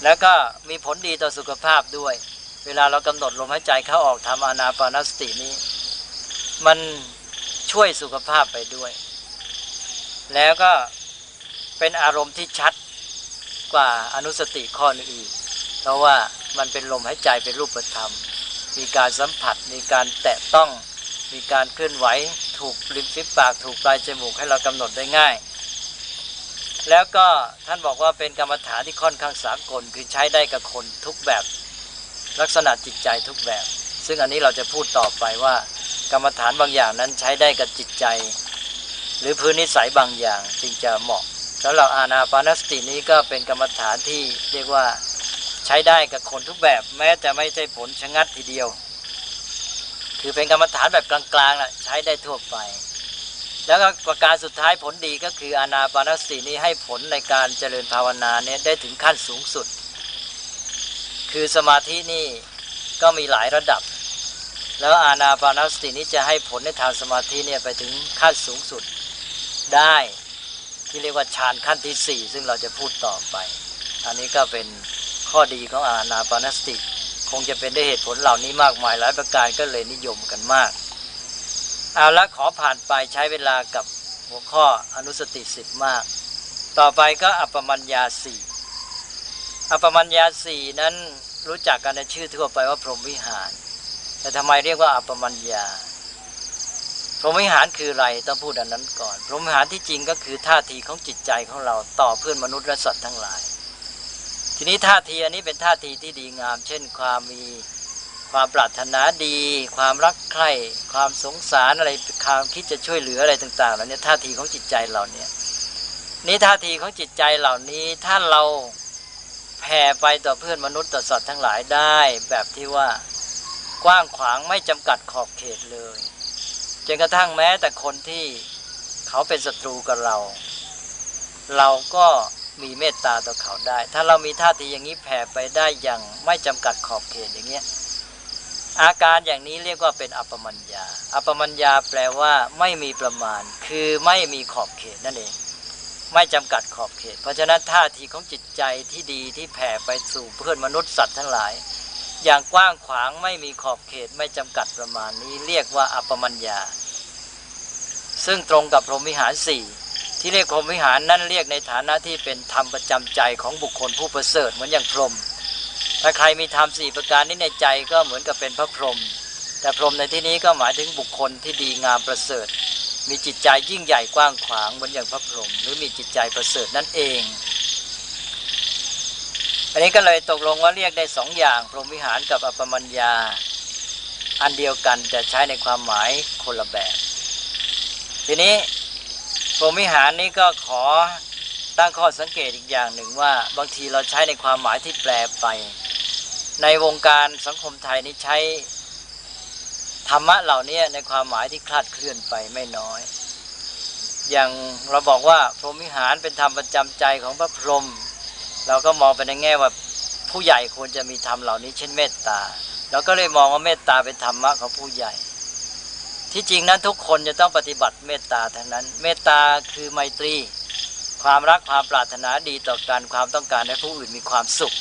แล้วก็มีผลดีต่อสุขภาพด้วย เวลาเรากำหนดลมหายใจเข้าออกทำอานาปานสตินี้ มันช่วยสุขภาพไปด้วย แล้วก็เป็นอารมณ์ที่ชัดกว่าอนุสติข้ออื่นเพราะว่ามันเป็นลมหายใจเป็นรูปธรรม มีการสัมผัส มีการแตะต้อง มีการเคลื่อนไหว ถูกริมฝีปากถูกปลายจมูกให้เรากำหนดได้ง่าย แล้วก็ท่านบอกว่าเป็นกรรมฐานที่ค่อนข้างสากล คือใช้ได้กับคนทุกแบบ ลักษณะจิตใจทุกแบบ ซึ่งอันนี้เราจะพูดต่อไปว่า กรรมฐานบางอย่างนั้นใช้ได้กับจิตใจ หรือพื้นนิสัยบางอย่างจึงจะเหมาะสำหรับอานาปานสตินี้ก็เป็นกรรมฐานที่เรียกว่าใช้ได้กับคนทุกแบบ แม้จะไม่ใช่ผลชะงัดทีเดียว คือเป็นกรรมฐานแบบกลางๆแหละใช้ได้ทั่วไป แล้วก็ประการสุดท้ายผลดีก็คืออานาปานสตินี้ให้ผลในการเจริญภาวนาเนี่ยได้ถึงขั้นสูงสุด คือสมาธินี่ก็มีหลายระดับ แล้วอานาปานสตินี้จะให้ผลในทางสมาธิเนี่ยไปถึงขั้นสูงสุด ได้ ที่เรียกว่าฌานขั้นที่สี่ซึ่งเราจะพูดต่อไป อันนี้ก็เป็นข้อดีของอานาปานสติ คงจะเป็นได้เหตุผลเหล่านี้มากมายหลายประการก็เลยนิยมกันมาก เอาละขอผ่านไปใช้เวลากับหัวข้ออนุสติสิบมาก ต่อไปก็อัปปมัญญาสี่อัปปมัญญาสี่นั้นรู้จักกันในชื่อทั่วไปว่าพรหมวิหาร แต่ทำไมเรียกว่าอัปปมัญญา พรหมวิหารคืออะไรต้องพูดอันนั้นก่อน พรหมวิหารที่จริงก็คือท่าทีของจิตใจของเราต่อเพื่อนมนุษย์และสัตว์ทั้งหลาย ทีนี้ท่าทีอันนี้เป็นท่าทีที่ดีงาม เช่น ความมีความปรารถนาดี ความรักใคร่ความสงสารอะไรความคิดจะช่วยเหลืออะไรต่างๆเหล่านี้ท่าทีของจิตใจเราเนี่ยนี่ท่าทีของจิตใจเหล่านี้ถ้าเราแผ่ไปต่อเพื่อนมนุษย์ต่อสัตว์ทั้งหลายได้ แบบที่ว่ากว้างขวางไม่จำกัดขอบเขตเลย จนกระทั่งแม้แต่คนที่เขาเป็นศัตรูกับเรา เราก็มีเมตตาต่อเขาได้ ถ้าเรามีท่าทีอย่างนี้แผ่ไปได้อย่างไม่จำกัดขอบเขตอย่างเงี้ยอาการอย่างนี้เรียกว่าเป็นอัปปมัญญา อัปปมัญญาแปลว่าไม่มีประมาณ คือไม่มีขอบเขตนั่นเอง ไม่จำกัดขอบเขต เพราะฉะนั้นท่าทีของจิตใจที่ดีที่แผ่ไปสู่เพื่อนมนุษย์สัตว์ทั้งหลาย อย่างกว้างขวางไม่มีขอบเขตไม่จำกัดประมาณนี้เรียกว่าอัปมัญญา ซึ่งตรงกับพรหมวิหารสี่ที่เรียกพรหมวิหารนั่นเรียกในฐานะที่เป็นธรรมประจำใจของบุคคลผู้ประเสริฐเหมือนอย่างพรหมถ้าใครมีธรรมสี่ประการนี้ในใจก็เหมือนกับเป็นพระพรหมแต่พรหมในที่นี้ก็หมายถึงบุคคลที่ดีงามประเสริฐ มีจิตใจยิ่งใหญ่กว้างขวางเหมือนอย่างพระพรหมหรือมีจิตใจประเสริฐนั่นเอง อันนี้ก็เลยตกลงว่าเรียกได้สองอย่าง พรหมวิหารกับอัปมัญญา อันเดียวกันจะใช้ในความหมายคนละแบบ ทีนี้พรหมวิหารนี้ก็ขอตั้งข้อสังเกตอีกอย่างหนึ่งว่า บางทีเราใช้ในความหมายที่แปลไป ในวงการสังคมไทยนี้ใช้ธรรมะเหล่านี้ในความหมายที่คลาดเคลื่อนไปไม่น้อย อย่างเราบอกว่าพรหมวิหารเป็นธรรมประจำใจของพระพรหม เราก็มองไปในแง่ว่าผู้ใหญ่ควรจะมีธรรมเหล่านี้เช่นเมตตาเราก็เลยมองว่าเมตตาเป็นธรรมะของผู้ใหญ่ ที่จริงนั้นทุกคนจะต้องปฏิบัติเมตตาทั้งนั้น เมตตาคือไมตรี ความรักความปรารถนาดีต่อการความต้องการให้ผู้อื่นมีความสุข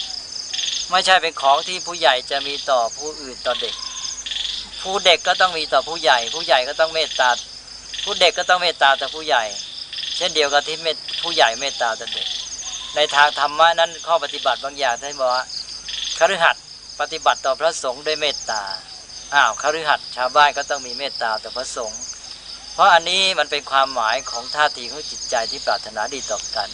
ไม่ใช่เป็นของที่ผู้ใหญ่จะมีต่อผู้อื่นต่อเด็ก ผู้เด็กก็ต้องมีต่อผู้ใหญ่ ผู้ใหญ่ก็ต้องเมตตา ผู้เด็กก็ต้องเมตตาต่อผู้ใหญ่ เช่นเดียวกับที่ผู้ใหญ่เมตตาต่อเด็ก ในทางธรรมะนั้นข้อปฏิบัติบางอย่างท่านบอกว่าคฤหัสถ์ปฏิบัติต่อพระสงฆ์ด้วยเมตตาอ้าวคฤหัสถ์ชาวบ้านก็ต้องมีเมตตาต่อพระสงฆ์เพราะอันนี้มันเป็นความหมายของท่าทีของจิตใจที่ปรารถนาดีต่อกัน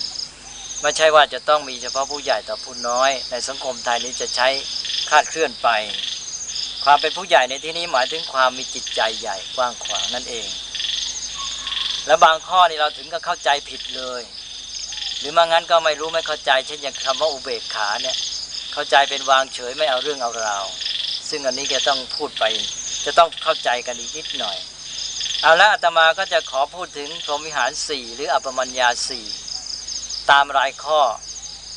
ไม่ใช่ว่าจะต้องมีเฉพาะผู้ใหญ่ต่อผู้น้อย ในสังคมไทยนี้จะใช้คาดเคลื่อนไป ความเป็นผู้ใหญ่ในที่นี้หมายถึงความมีจิตใจใหญ่กว้างขวางนั่นเอง และบางข้อนี่เราถึงก็เข้าใจผิดเลย รือมางั้นก็ไม่รู้ไม่เข้าใจ เช่นอย่างคำว่าอุเบกขาเนี่ยเข้าใจเป็นวางเฉยไม่เอาเรื่องเอาราวซึ่งอันนี้จะต้องพูดไป จะต้องเข้าใจกันอีกนิดหน่อย เอาละอาตมาก็จะขอพูดถึงพรหมวิหารสี่หรืออัปปมัญญาสี่ตามรายข้อ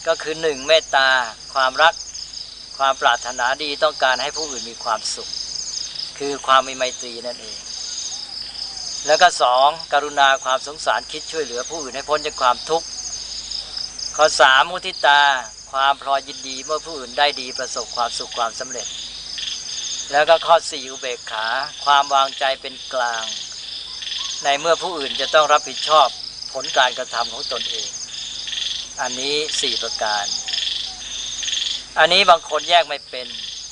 ก็คือหนึ่งเมตตา ความรัก ความปรารถนาดีต้องการให้ผู้อื่นมีความสุข คือความมีไมตรีนั่นเองแล้วก็สองกรุณาความสงสารคิดช่วยเหลือผู้อื่นให้พ้นจากความทุกข์ ข้อสามมุทิตา ความพลอยยินดีเมื่อผู้อื่นได้ดีประสบความสุขความสำเร็จ แล้วก็ข้อสี่อุเบกขา ความวางใจเป็นกลาง ในเมื่อผู้อื่นจะต้องรับผิดชอบผลการกระทำของตนเอง อันนี้สี่ประการ อันนี้บางคนแยกไม่เป็น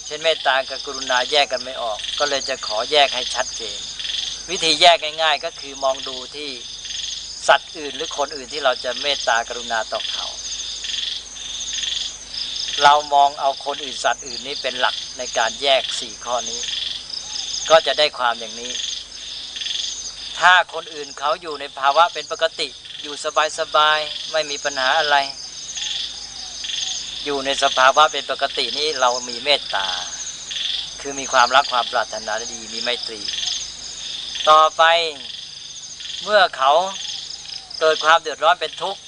เช่นเมตตากับกรุณาแยกกันไม่ออก ก็เลยจะขอแยกให้ชัดเจน วิธีแยกง่าย ๆ ก็คือมองดูที่ สัตว์อื่นหรือคนอื่นที่เราจะเมตตากรุณาต่อเขา เรามองเอาคนอื่นสัตว์อื่นนี้เป็นหลักในการแยกสี่ข้อนี้ ก็จะได้ความอย่างนี้ ถ้าคนอื่นเขาอยู่ในภาวะเป็นปกติอยู่สบายๆไม่มีปัญหาอะไร อยู่ในสภาวะเป็นปกตินี้เรามีเมตตา คือมีความรักความปรารถนาดีมีไมตรี ต่อไปเมื่อเขา เกิดความเดือดร้อนเป็นทุกข์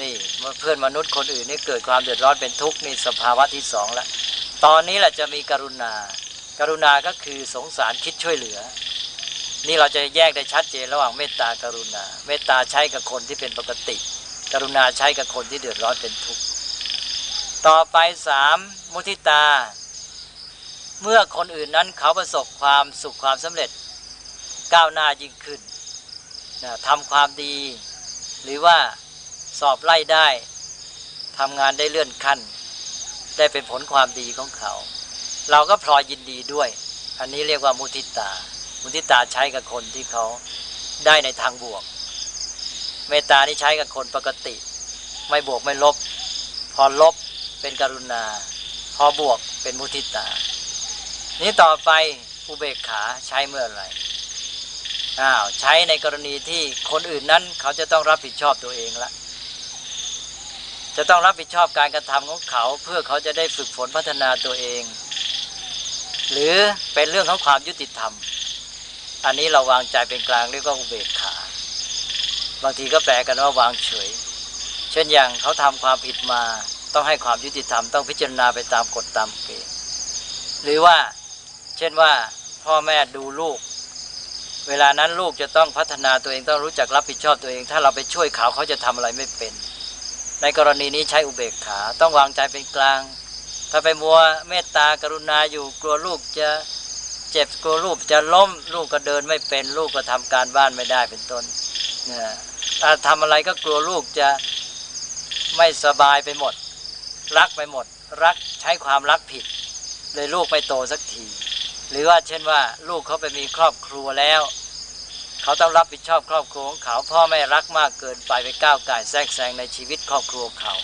นี่เพื่อนมนุษย์คนอื่นนี่เกิดความเดือดร้อนเป็นทุกข์นี่สภาวะที่สองแล้วตอนนี้แหละจะมีกรุณาการุณาก็คือสงสารคิดช่วยเหลือ นี่เราจะแยกได้ชัดเจนระหว่างเมตตากรุณา เมตตาใช้กับคนที่เป็นปกติ กรุณาใช้กับคนที่เดือดร้อนเป็นทุกข์ต่อไปสามมุทิตา เมื่อคนอื่นนั้นเขาประสบความสุขความสำเร็จ ก้าวหน้ายิ่งขึ้น ทำความดี หรือว่าสอบไล่ได้ทำงานได้เลื่อนขั้น ได้เป็นผลความดีของเขา เราก็พลอยยินดีด้วย อันนี้เรียกว่ามุทิตา มุทิตาใช้กับคนที่เขาได้ในทางบวก เมตตานี่ใช้กับคนปกติ ไม่บวกไม่ลบ พอลบเป็นกรุณา พอบวกเป็นมุทิตา นี้ต่อไปอุเบกขาใช้เมื่อไร อ้าวใช้ในกรณีที่คนอื่นนั้น เขาจะต้องรับผิดชอบตัวเองละจะต้องรับผิดชอบการกระทำของเขา เพื่อเขาจะได้ฝึกฝนพัฒนาตัวเอง หรือเป็นเรื่องของความยุติธรรม อันนี้เราวางใจเป็นกลางเรียกว่าอุเบกขา บางทีก็แปลกันว่าวางเฉย เช่นอย่างเขาทำความผิดมา ต้องให้ความยุติธรรม ต้องพิจารณาไปตามกฎตามเกณฑ์หรือว่า เช่นว่าพ่อแม่ดูลูก เวลานั้นลูกจะต้องพัฒนาตัวเองต้องรู้จักรับผิดชอบตัวเอง ถ้าเราไปช่วยเขาเขาจะทำอะไรไม่เป็น ในกรณีนี้ใช้อุเบกขา ต้องวางใจเป็นกลาง ถ้าไปมัวเมตตากรุณาอยู่กลัวลูกจะเจ็บกลัวลูกจะล้ม ลูกก็เดินไม่เป็นลูกก็ทำการบ้านไม่ได้เป็นต้นนะถ้าทำอะไรก็กลัวลูกจะไม่สบายไปหมด รักไปหมด รักใช้ความรักผิด เลยลูกไม่โตสักที หรือว่าเช่นว่าลูกเขาไปมีครอบครัวแล้ว เขาต้องรับผิดชอบครอบครัวของเขาพ่อไม่รักมากเกินไปไปก้าวไก่แทรกแซงในชีวิตครอบครัวเขา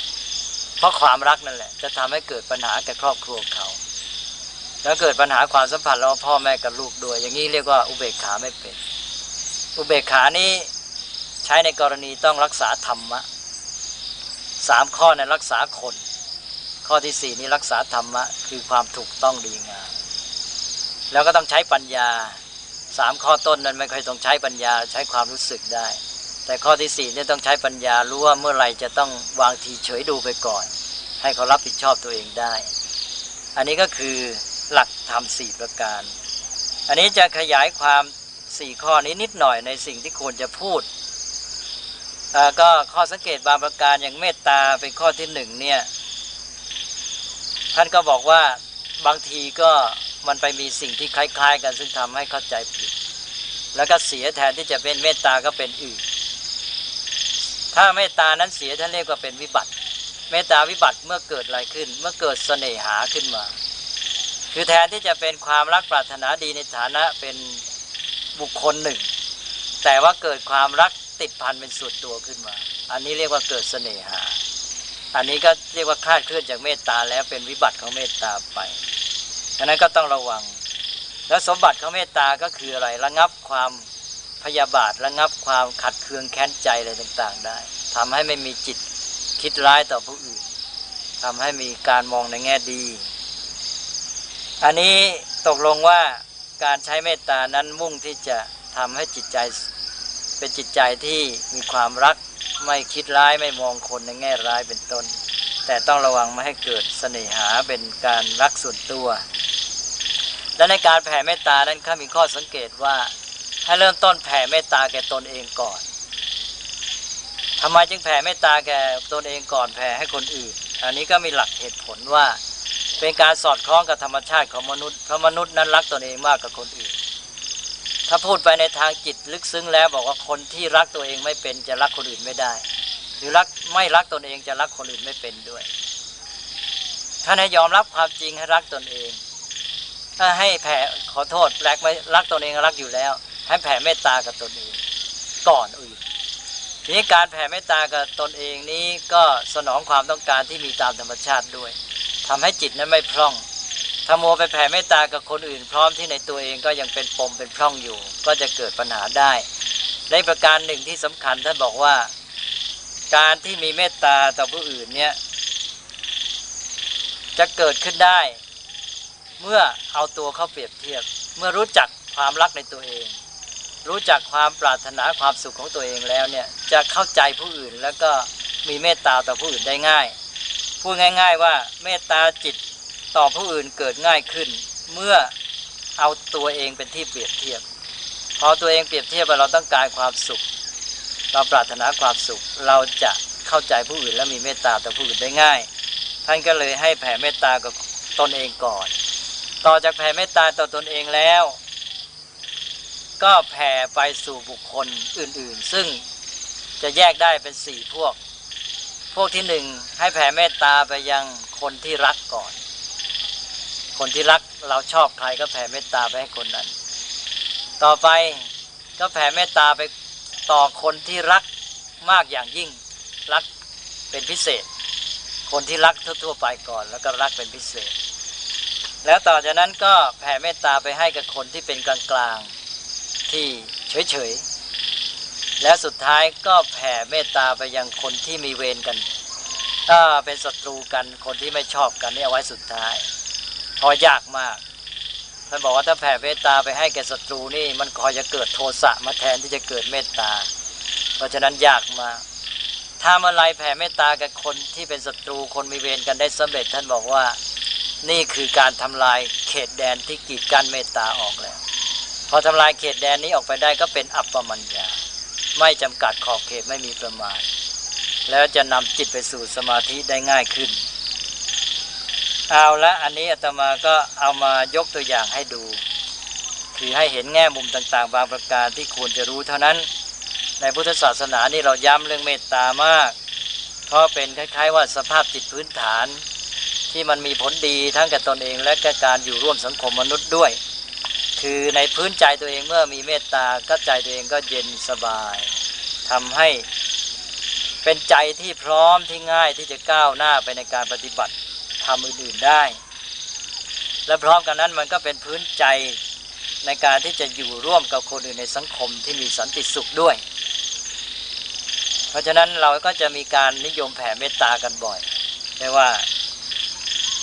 เพราะความรักนั่นแหละ จะทำให้เกิดปัญหาแก่ครอบครัวเขา แล้วเกิดปัญหาความสัมพันธ์ระหว่างพ่อแม่กับลูกด้วย อย่างนี้เรียกว่าอุเบกขาไม่เป็น อุเบกขานี้ใช้ในกรณีต้องรักษาธรรมะสามข้อในรักษาคน ข้อที่สี่นี้รักษาธรรมะคือความถูกต้องดีงาม แล้วก็ต้องใช้ปัญญาสามข้อต้นนั้นไม่ค่อยต้องใช้ปัญญาใช้ความรู้สึกได้ แต่ข้อที่สี่เนี่ยต้องใช้ปัญญารู้ว่าเมื่อไหร่จะต้องวางทีเฉยดูไปก่อน ให้เขารับผิดชอบตัวเองได้ อันนี้ก็คือหลักธรรมสี่ประการ อันนี้จะขยายความสี่ข้อนี้นิดหน่อยในสิ่งที่ควรจะพูดก็ข้อสังเกตบางประการอย่างเมตตาเป็นข้อที่หนึ่งเนี่ยท่านก็บอกว่าบางทีก็ มันไปมีสิ่งที่คล้าย ๆ กันซึ่งทำให้เข้าใจผิด แล้วก็เสียแทนที่จะเป็นเมตตาก็เป็นอื่น ถ้าเมตตานั้นเสียท่านเรียกว่าเป็นวิบัติ เมตตาวิบัติเมื่อเกิดอะไรขึ้น เมื่อเกิดเสน่หาขึ้นมา คือแทนที่จะเป็นความรักปรารถนาดีในฐานะเป็นบุคคลหนึ่ง แต่ว่าเกิดความรักติดพันเป็นส่วนตัวขึ้นมา อันนี้เรียกว่าเกิดเสน่หา อันนี้ก็เรียกว่าคาดเคลื่อนจากเมตตาแล้วเป็นวิบัติของเมตตาไป ฉะนั้นก็ต้องระวัง แล้วสมบัติของเมตตาก็คืออะไรระงับความพยาบาทระงับความขัดเคืองแค้นใจอะไรต่างๆ ได้ทำให้ไม่มีจิตคิดร้ายต่อผู้อื่นทำให้มีการมองในแง่ดี อันนี้ตกลงว่าการใช้เมตตานั้นมุ่งที่จะทำให้จิตใจเป็นจิตใจที่มีความรักไม่คิดร้ายไม่มองคนในแง่ร้ายเป็นต้น แต่ต้องระวังไม่ให้เกิดเสน่หาเป็นการรักส่วนตัว และในการแผ่เมตตานั้นข้ามีข้อสังเกตว่า ให้เริ่มต้นแผ่เมตตาแก่ตนเองก่อนทำไมจึงแผ่เมตตาแก่ตนเองก่อนแผ่ให้คนอื่น อันนี้ก็มีหลักเหตุผลว่า เป็นการสอดคล้องกับธรรมชาติของมนุษย์เพราะมนุษย์นั้นรักตนเองมากกว่าคนอื่น ถ้าพูดไปในทางจิตลึกซึ้งแล้วบอกว่าคนที่รักตัวเองไม่เป็นจะรักคนอื่นไม่ได้หรือรักไม่รักตนเองจะรักคนอื่นไม่เป็นด้วยท่าให้ยอมรับความจริงให้รักตนเอง ให้แผ่ขอโทษรักไม่รักตนเองรักอยู่แล้ว ให้แผ่เมตตากับตนเองก่อนอื่นทีนี้การแผ่เมตตากับตนเองนี้ก็สนองความต้องการที่มีตามธรรมชาติด้วยทำให้จิตนั้นไม่พร่องถ้ามัวไปแผ่เมตตากับคนอื่น พร้อมที่ในตัวเองก็ยังเป็นปมเป็นพร่องอยู่ ก็จะเกิดปัญหาได้ ในประการหนึ่งที่สำคัญท่านบอกว่า การที่มีเมตตาต่อผู้อื่นเนี่ยจะเกิดขึ้นได้ เมื่อเอาตัวเข้าเปรียบเทียบ เมื่อรู้จักความรักในตัวเอง รู้จักความปรารถนาความสุขของตัวเองแล้วเนี่ยจะเข้าใจผู้อื่นแล้วก็มีเมตตาต่อผู้อื่นได้ง่ายพูดง่าย ๆ ว่าเมตตาจิตต่อผู้อื่นเกิดง่ายขึ้น เมื่อเอาตัวเองเป็นที่เปรียบเทียบ พอตัวเองเปรียบเทียบว่าเราต้องการความสุข เราปรารถนาความสุข เราจะเข้าใจผู้อื่นและมีเมตตาต่อผู้อื่นได้ง่าย ท่านก็เลยให้แผ่เมตตากับตนเองก่อน ต่อจากแผ่เมตตาต่อตนเองแล้ว ก็แผ่ไปสู่บุคคลอื่นๆ ซึ่งจะแยกได้เป็นสี่พวก พวกที่หนึ่งให้แผ่เมตตาไปยังคนที่รักก่อน คนที่รักเราชอบใครก็แผ่เมตตาไปให้คนนั้น ต่อไปก็แผ่เมตตาไปต่อคนที่รักมากอย่างยิ่งรักเป็นพิเศษ คนที่รักทั่วๆไปก่อน แล้วก็รักเป็นพิเศษ แล้วต่อจากนั้นก็แผ่เมตตาไปให้กับคนที่เป็นกลางๆที่เฉยๆ แล้วสุดท้ายก็แผ่เมตตาไปยังคนที่มีเวรกัน ถ้าเป็นศัตรูกันคนที่ไม่ชอบกันนี่เอาไว้สุดท้าย พอยากมากท่านบอกว่าถ้าแผ่เมตตาไปให้แก่ศัตรูนี่มันคอยจะเกิดโทสะมาแทนที่จะเกิดเมตตา เพราะฉะนั้นยากมากถ้าเมื่อไรแผ่เมตตากับคนที่เป็นศัตรูคนมีเวรกันได้สำเร็จท่านบอกว่า นี่คือการทำลายเขตแดนที่กีดกันเมตตาออกแล้ว พอทำลายเขตแดนนี้ออกไปได้ก็เป็นอัปปมัญญา ไม่จำกัดขอบเขตไม่มีประมาณ แล้วจะนำจิตไปสู่สมาธิได้ง่ายขึ้น เอาละอันนี้อาตมาก็เอามายกตัวอย่างให้ดู คือให้เห็นแง่มุมต่างๆ บางประการที่ควรจะรู้เท่านั้น ในพุทธศาสนานี่เราย้ำเรื่องเมตตามาก เพราะเป็นคล้าย ๆ ว่าสภาพจิตพื้นฐาน ที่มันมีผลดีทั้งกับตนเอง และกับการอยู่ร่วมสังคมมนุษย์ด้วย คือในพื้นใจตัวเองเมื่อมีเมตตาก็ใจตัวเองก็เย็นสบายทำให้เป็นใจที่พร้อมที่ง่ายที่จะก้าวหน้าไปในการปฏิบัติทำอื่นๆได้ และพร้อมกันนั้นมันก็เป็นพื้นใจในการที่จะอยู่ร่วมกับคนอื่นในสังคมที่มีสันติสุขด้วย เพราะฉะนั้นเราก็จะมีการนิยมแผ่เมตตากันบ่อยไม่ว่า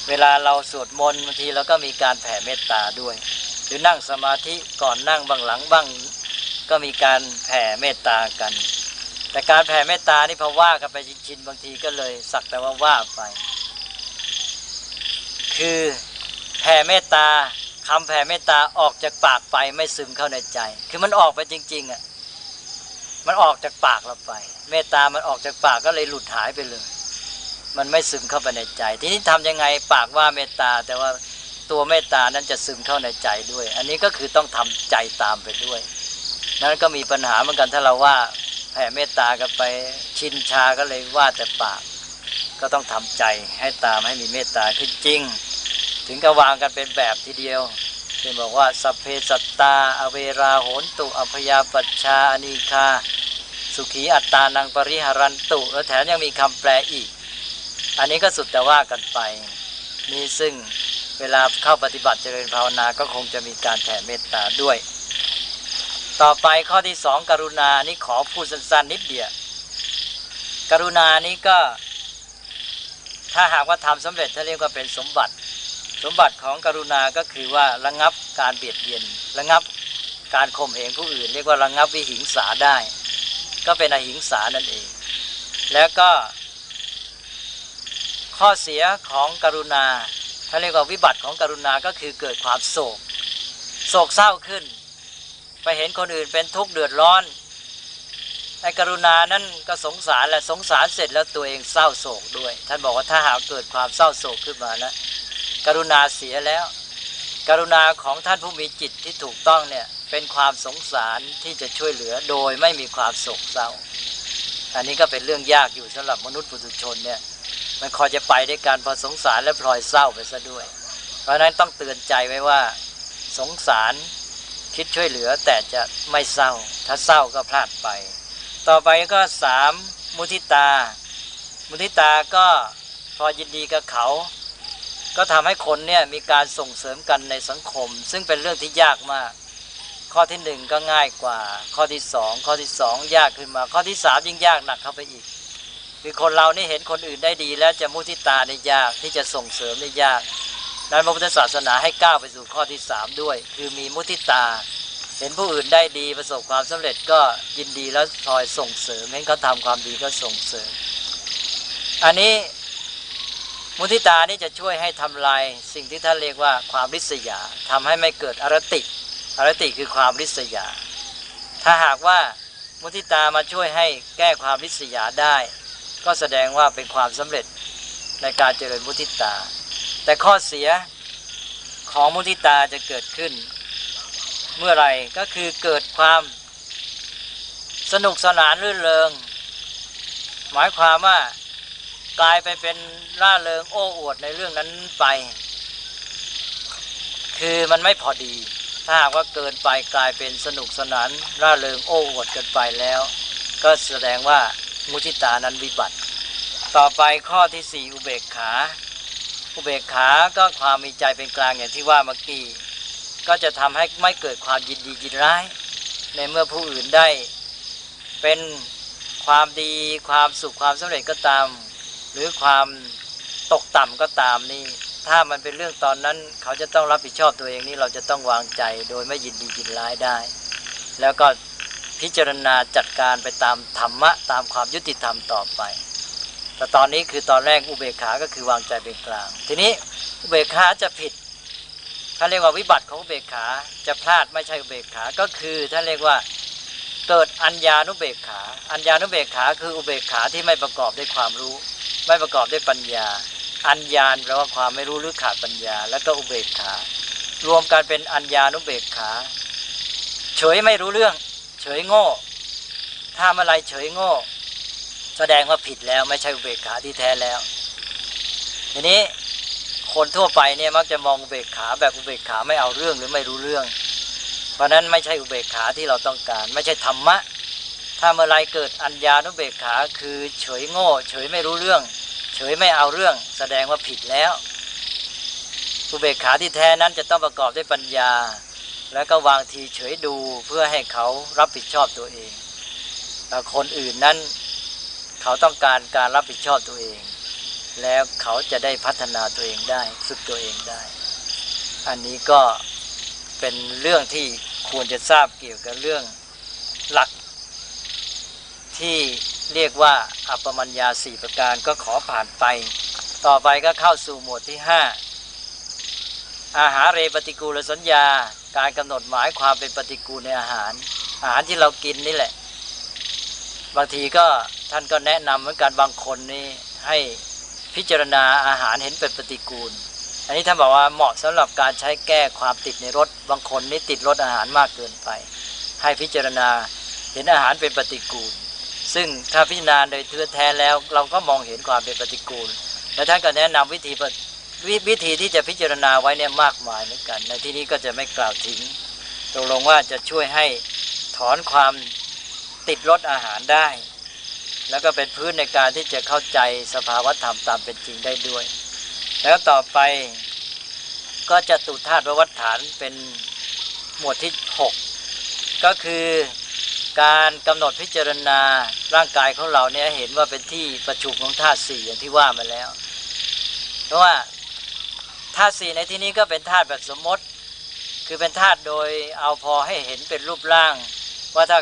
เวลาเราสวดมนต์บางทีเราก็มีการแผ่เมตตาด้วย หรือนั่งสมาธิก่อนนั่งบ้างหลังบ้าง ก็มีการแผ่เมตตากัน แต่การแผ่เมตตานี่พอว่ากันไปชินๆบางทีก็เลยสักแต่ว่าว่าไป คือแผ่เมตตาคำแผ่เมตตาออกจากปากไปไม่ซึมเข้าในใจ คือมันออกไปจริงๆอะมันออกจากปากเราไป เมตตามันออกจากปากก็เลยหลุดหายไปเลย มันไม่ซึมเข้าไปในใจ ทีนี้ทำยังไงปากว่าเมตตา แต่ว่าตัวเมตตานั้นจะซึมเข้าในใจด้วย อันนี้ก็คือต้องทำใจตามไปด้วย นั้นก็มีปัญหาเหมือนกันถ้าเราว่าแผ่เมตตากันไปชินชาก็เลยว่าแต่ปาก ก็ต้องทำใจให้ตามให้มีเมตตาขึ้นจริง ถึงกับวางกันเป็นแบบทีเดียวเช่นบอกว่าสัพเพสัตตา อเวราโหนตุอภยาปัชชาอนีคาสุขีอัตตานังปริหารันตุ แล้วแถมยังมีคำแปลอีก อันนี้ก็สุดแต่ว่ากันไป นี่ซึ่งเวลาเข้าปฏิบัติเจริญภาวนาก็คงจะมีการแผ่เมตตาด้วย ต่อไปข้อที่สองกรุณานี่ขอพูดสั้นๆนิดเดียวกรุณานี้ก็ ถ้าหากว่าทำสำเร็จถ้าเรียกว่าเป็นสมบัติ สมบัติของกรุณาก็คือว่าระงับการเบียดเบียนระงับการข่มเหงผู้อื่น เรียกว่าระงับวิหิงสาได้ ก็เป็นอหิงสานั่นเอง แล้วก็ ข้อเสียของกรุณาถ้านเรียกว่าวิบัติของกรุณาก็คือเกิดความโศก โศกเศร้าขึ้น ไปเห็นคนอื่นเป็นทุกข์เดือดร้อนไอ้กรุณานั้นก็สงสารแหละสงสารเสร็จแล้วตัวเองเศร้าโศกด้วย ท่านบอกว่าถ้าหากเกิดความเศร้าโศกขึ้นมานะกรุณาเสียแล้ว กรุณาของท่านผู้มีจิตที่ถูกต้องเนี่ยเป็นความสงสารที่จะช่วยเหลือโดยไม่มีความโศกเศร้า อันนี้ก็เป็นเรื่องยากอยู่สำหรับมนุษย์ปุถุชนเนี่ย มันคอยจะไปด้วยการพอสงสารและพลอยเศร้าไปซะด้วย เพราะฉะนั้นต้องเตือนใจไว้ว่า สงสารคิดช่วยเหลือแต่จะไม่เศร้า ถ้าเศร้าก็พลาดไป ต่อไปก็สามมุทิตา มุทิตาก็พอยินดีกับเขา ก็ทำให้คนเนี่ยมีการส่งเสริมกันในสังคม ซึ่งเป็นเรื่องที่ยากมาก ข้อที่หนึ่งก็ง่ายกว่า ข้อที่สองข้อที่สองยากขึ้นมา ข้อที่สามยิ่งยากหนักเข้าไปอีก คือคนเรานี่เห็นคนอื่นได้ดี แล้วจะมุทิตาในยากที่จะส่งเสริมในยาก นั้นพระพุทธศาสนาให้ก้าวไปสู่ข้อที่สามด้วย คือมีมุทิตา เห็นผู้อื่นได้ดีประสบความสำเร็จก็ยินดีแล้วพลอยส่งเสริมเห็นเขาทำความดีก็ส่งเสริม อันนี้มุทิตานี่จะช่วยให้ทำลายสิ่งที่ท่านเรียกว่าความริษยาทำให้ไม่เกิดอรติ อรติคือความริษยา ถ้าหากว่ามุทิตามาช่วยให้แก้ความริษยาได้ ก็แสดงว่าเป็นความสำเร็จในการเจริญมุทิตา แต่ข้อเสียของมุทิตาจะเกิดขึ้น เมื่อไรก็คือเกิดความสนุกสนานรื่นเริง หมายความว่ากลายไปเป็นร่าเริงโอ้อวดในเรื่องนั้นไป คือมันไม่พอดี ถ้าหากว่าเกินไปกลายเป็นสนุกสนานร่าเริงโอ้อวดเกินไปแล้ว ก็แสดงว่า มุทิตานั้นวิบัติ ต่อไปข้อที่สี่อุเบกขา อุเบกขาก็ความมีใจเป็นกลางอย่างที่ว่าเมื่อกี้ก็จะทำให้ไม่เกิดความยินดียินร้าย ในเมื่อผู้อื่นได้เป็นความดีความสุขความสำเร็จก็ตาม หรือความตกต่ำก็ตามนี่ถ้ามันเป็นเรื่องตอนนั้น เขาจะต้องรับผิดชอบตัวเองนี่เราจะต้องวางใจโดยไม่ยินดียินร้ายได้ แล้วก็ พิจารณาจัดการไปตามธรรมะตามความยุติธรรมต่อไป แต่ตอนนี้คือตอนแรกอุเบกขา ก็คือวางใจเป็นกลาง ทีนี้อุเบกขาจะผิดท่านเรียกว่าวิบัติของอุเบกขาจะพลาดไม่ใช่อุเบกขา ก็คือท่านเรียกว่าเกิดอัญญานุเบกขา อัญญานุเบกขาคืออุเบกขาที่ไม่ประกอบด้วยความรู้ ไม่ประกอบด้วยปัญญา อัญญาแปลว่าความไม่รู้หรือขาดปัญญา แล้วก็อุเบกขา รวมกันเป็นอัญญานุเบกขา เฉยไม่รู้เรื่อง เฉยโง่ถ้าเมื่อไรเฉยโง่ แสดงว่าผิดแล้วไม่ใช่อุเบกขาที่แท้แล้ว ทีนี้คนทั่วไปเนี่ยมักจะมองอุเบกขาแบบอุเบกขาไม่เอาเรื่องหรือไม่รู้เรื่อง เพราะนั้นไม่ใช่อุเบกขาที่เราต้องการ ไม่ใช่ธรรมะถ้าเมื่อไรเกิดอัญญานุเบกขาคือเฉยโง่ เฉยไม่รู้เรื่อง เฉยไม่เอาเรื่อง แสดงว่าผิดแล้วอุเบกขาที่แท้นั้นจะต้องประกอบด้วยปัญญา แล้วก็วางทีเฉยดูเพื่อให้เขารับผิดชอบตัวเอง แต่คนอื่นนั้นเขาต้องการการรับผิดชอบตัวเอง แล้วเขาจะได้พัฒนาตัวเองได้ฝึกตัวเองได้ อันนี้ก็เป็นเรื่องที่ควรจะทราบเกี่ยวกับเรื่องหลัก ที่เรียกว่าอัปปมัญญาสี่ประการก็ขอผ่านไป ต่อไปก็เข้าสู่หมวดที่ห้าอาหารเรปฏิกูลสัญญา การกำหนดหมายความเป็นปฏิกูลในอาหาร อาหารที่เรากินนี่แหละ บางทีก็ท่านก็แนะนำเหมือนกันบางคนนี่ให้พิจารณาอาหารเห็นเป็นปฏิกูล อันนี้ท่านบอกว่าเหมาะสำหรับการใช้แก้ความติดในรสบางคนนี่ติดรสอาหารมากเกินไป ให้พิจารณาเห็นอาหารเป็นปฏิกูล ซึ่งถ้าพิจารณาโดยเทือแท้แล้ว เราก็มองเห็นความเป็นปฏิกูล และท่านก็แนะนำวิธี วิธีที่จะพิจารณาไว้เนี่ยมากมายเหมือนกัน ในที่นี้ก็จะไม่กล่าวถึงตกลงว่าจะช่วยให้ถอนความติดรสอาหารได้ แล้วก็เป็นพื้นในการที่จะเข้าใจสภาวธรรมตามเป็นจริงได้ด้วย แล้วต่อไปก็จะตุธาตุวัฏฐานเป็นหมวดที่ 6 ก็คือการกำหนดพิจารณาร่างกายของเราเนี่ยเห็นว่าเป็นที่ประชุมของธาตุสี่อย่างที่ว่ามาแล้ว เพราะว่า ธาตุสี่ในที่นี้ก็เป็นธาตุแบบสมมติ คือเป็นธาตุโดยเอาพอให้เห็นเป็นรูปร่าง ว่าถ้า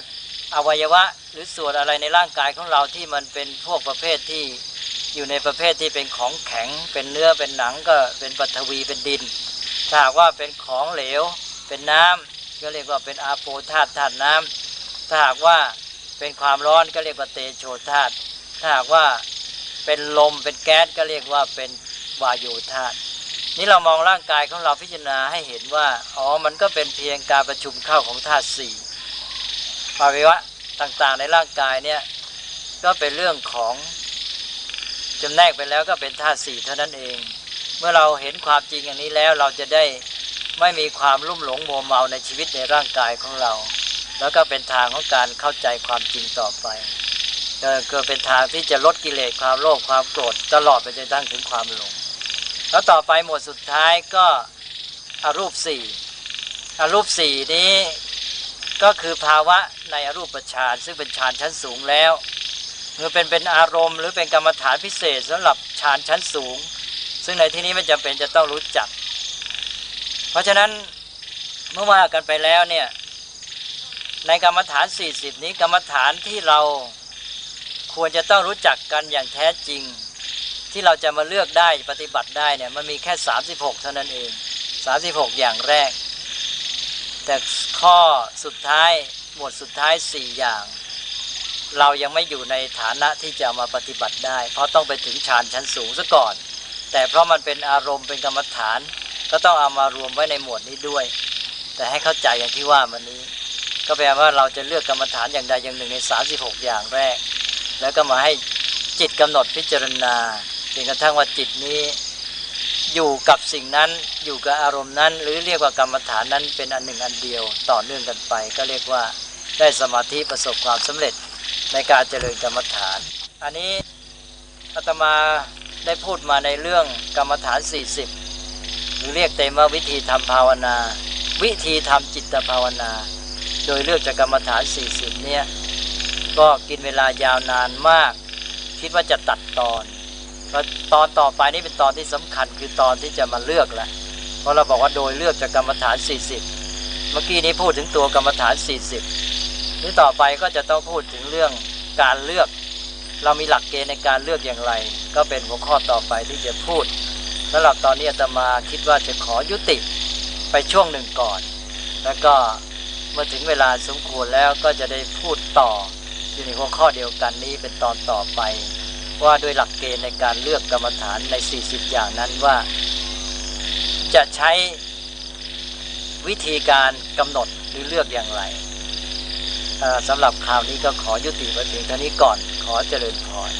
อวัยวะหรือส่วนอะไรในร่างกายของเราที่มันเป็นพวกประเภทที่อยู่ในประเภทที่เป็นของแข็ง เป็นเนื้อเป็นหนังก็เป็นปัทวีเป็นดิน ถ้าหากว่าเป็นของเหลว เป็นน้ำก็เรียกว่าเป็นอาโปธาตุธาตุน้ำถ้าหากว่าเป็นความร้อนก็เรียกว่าเตโชธาตุถ้าหากว่าเป็นลมเป็นแก๊สก็เรียกว่าเป็นวายโยธาตุ นี่เรามองร่างกายของเราพิจารณาให้เห็นว่า อ๋อ มันก็เป็นเพียงการประชุมเข้าของธาตุสี่ภาวะต่างๆในร่างกายเนี่ย ก็เป็นเรื่องของจำแนกไปแล้วก็เป็นธาตุสี่เท่านั้นเอง เมื่อเราเห็นความจริงอย่างนี้แล้วเราจะได้ไม่มีความลุ่มหลงโมเมาในชีวิตในร่างกายของเรา แล้วก็เป็นทางของการเข้าใจความจริงต่อไปก็เป็นทางที่จะลดกิเลสความโลภความโกรธตลอดไปจนทั้งถึงความหลง แล้วต่อไปหมวดสุดท้ายก็อรูปสี่อรูปสี่นี้ก็คือภาวะในอรูปฌานซึ่งเป็นฌานชั้นสูงแล้วหรือเป็นเป็นอารมณ์ หรือเป็นกรรมฐานพิเศษสำหรับฌานชั้นสูง ซึ่งในที่นี้ไม่จำเป็นจะต้องรู้จัก เพราะฉะนั้นเมื่อว่ากันไปแล้วเนี่ยในกรรมฐาน 40 นี้กรรมฐานที่เราควรจะต้องรู้จักกันอย่างแท้จริง ที่เราจะมาเลือกได้ปฏิบัติได้เนี่ยมันมีแค่ 36 เท่านั้นเอง 36 อย่างแรก แต่ข้อสุดท้ายหมวดสุดท้าย 4 อย่าง เรายังไม่อยู่ในฐานะที่จะมาปฏิบัติได้ เพราะต้องไปถึงฌานชั้นสูงซะก่อน แต่เพราะมันเป็นอารมณ์เป็นกรรมฐาน ก็ต้องเอามารวมไว้ในหมวดนี้ด้วย แต่ให้เข้าใจอย่างที่ว่ามันนี้ ก็แปลว่าเราจะเลือกกรรมฐานอย่างใดอย่างหนึ่งใน 36 อย่างแรก แล้วก็มาให้จิตกำหนดพิจารณา จนกระทั่งว่าจิตนี้ อยู่กับสิ่งนั้นอยู่กับอารมณ์นั้น หรือเรียกว่ากรรมฐานนั้นเป็นอันหนึ่งอันเดียวต่อเนื่องกันไป ก็เรียกว่าได้สมาธิประสบความสำเร็จในการเจริญกรรมฐาน อันนี้อาตมาได้พูดมาในเรื่องกรรมฐาน 40 หรือเรียกเต็มว่าวิธีทำภาวนา วิธีทำจิตภาวนา โดยเลือกจากกรรมฐาน 40 เนี่ยก็กินเวลายาวนานมาก คิดว่าจะตัดตอน ตอนต่อไปนี้เป็นตอนที่สำคัญคือตอนที่จะมาเลือกแหละเพราะเราบอกว่าโดยเลือกจากกรรมฐาน 40 เมื่อกี้นี้พูดถึงตัวกรรมฐาน 40นี่ต่อไปก็จะต้องพูดถึงเรื่องการเลือก เรามีหลักเกณฑ์ในการเลือกอย่างไร ก็เป็นหัวข้อต่อไปที่จะพูดสำหรับตอนนี้อาตมาคิดว่าจะขอยุติไปช่วงหนึ่งก่อน แล้วก็เมื่อถึงเวลาสมควรแล้วก็จะได้พูดต่ออยู่ในหัวข้อเดียวกันนี้เป็นตอนต่อไป ว่าด้วยหลักเกณฑ์ในการเลือกกรรมฐานใน 40 อย่างนั้นว่า จะใช้วิธีการกำหนดหรือเลือกอย่างไรสำหรับคราวนี้ก็ขอยุติไว้เพียงเท่านี้ก่อนขอเจริญพร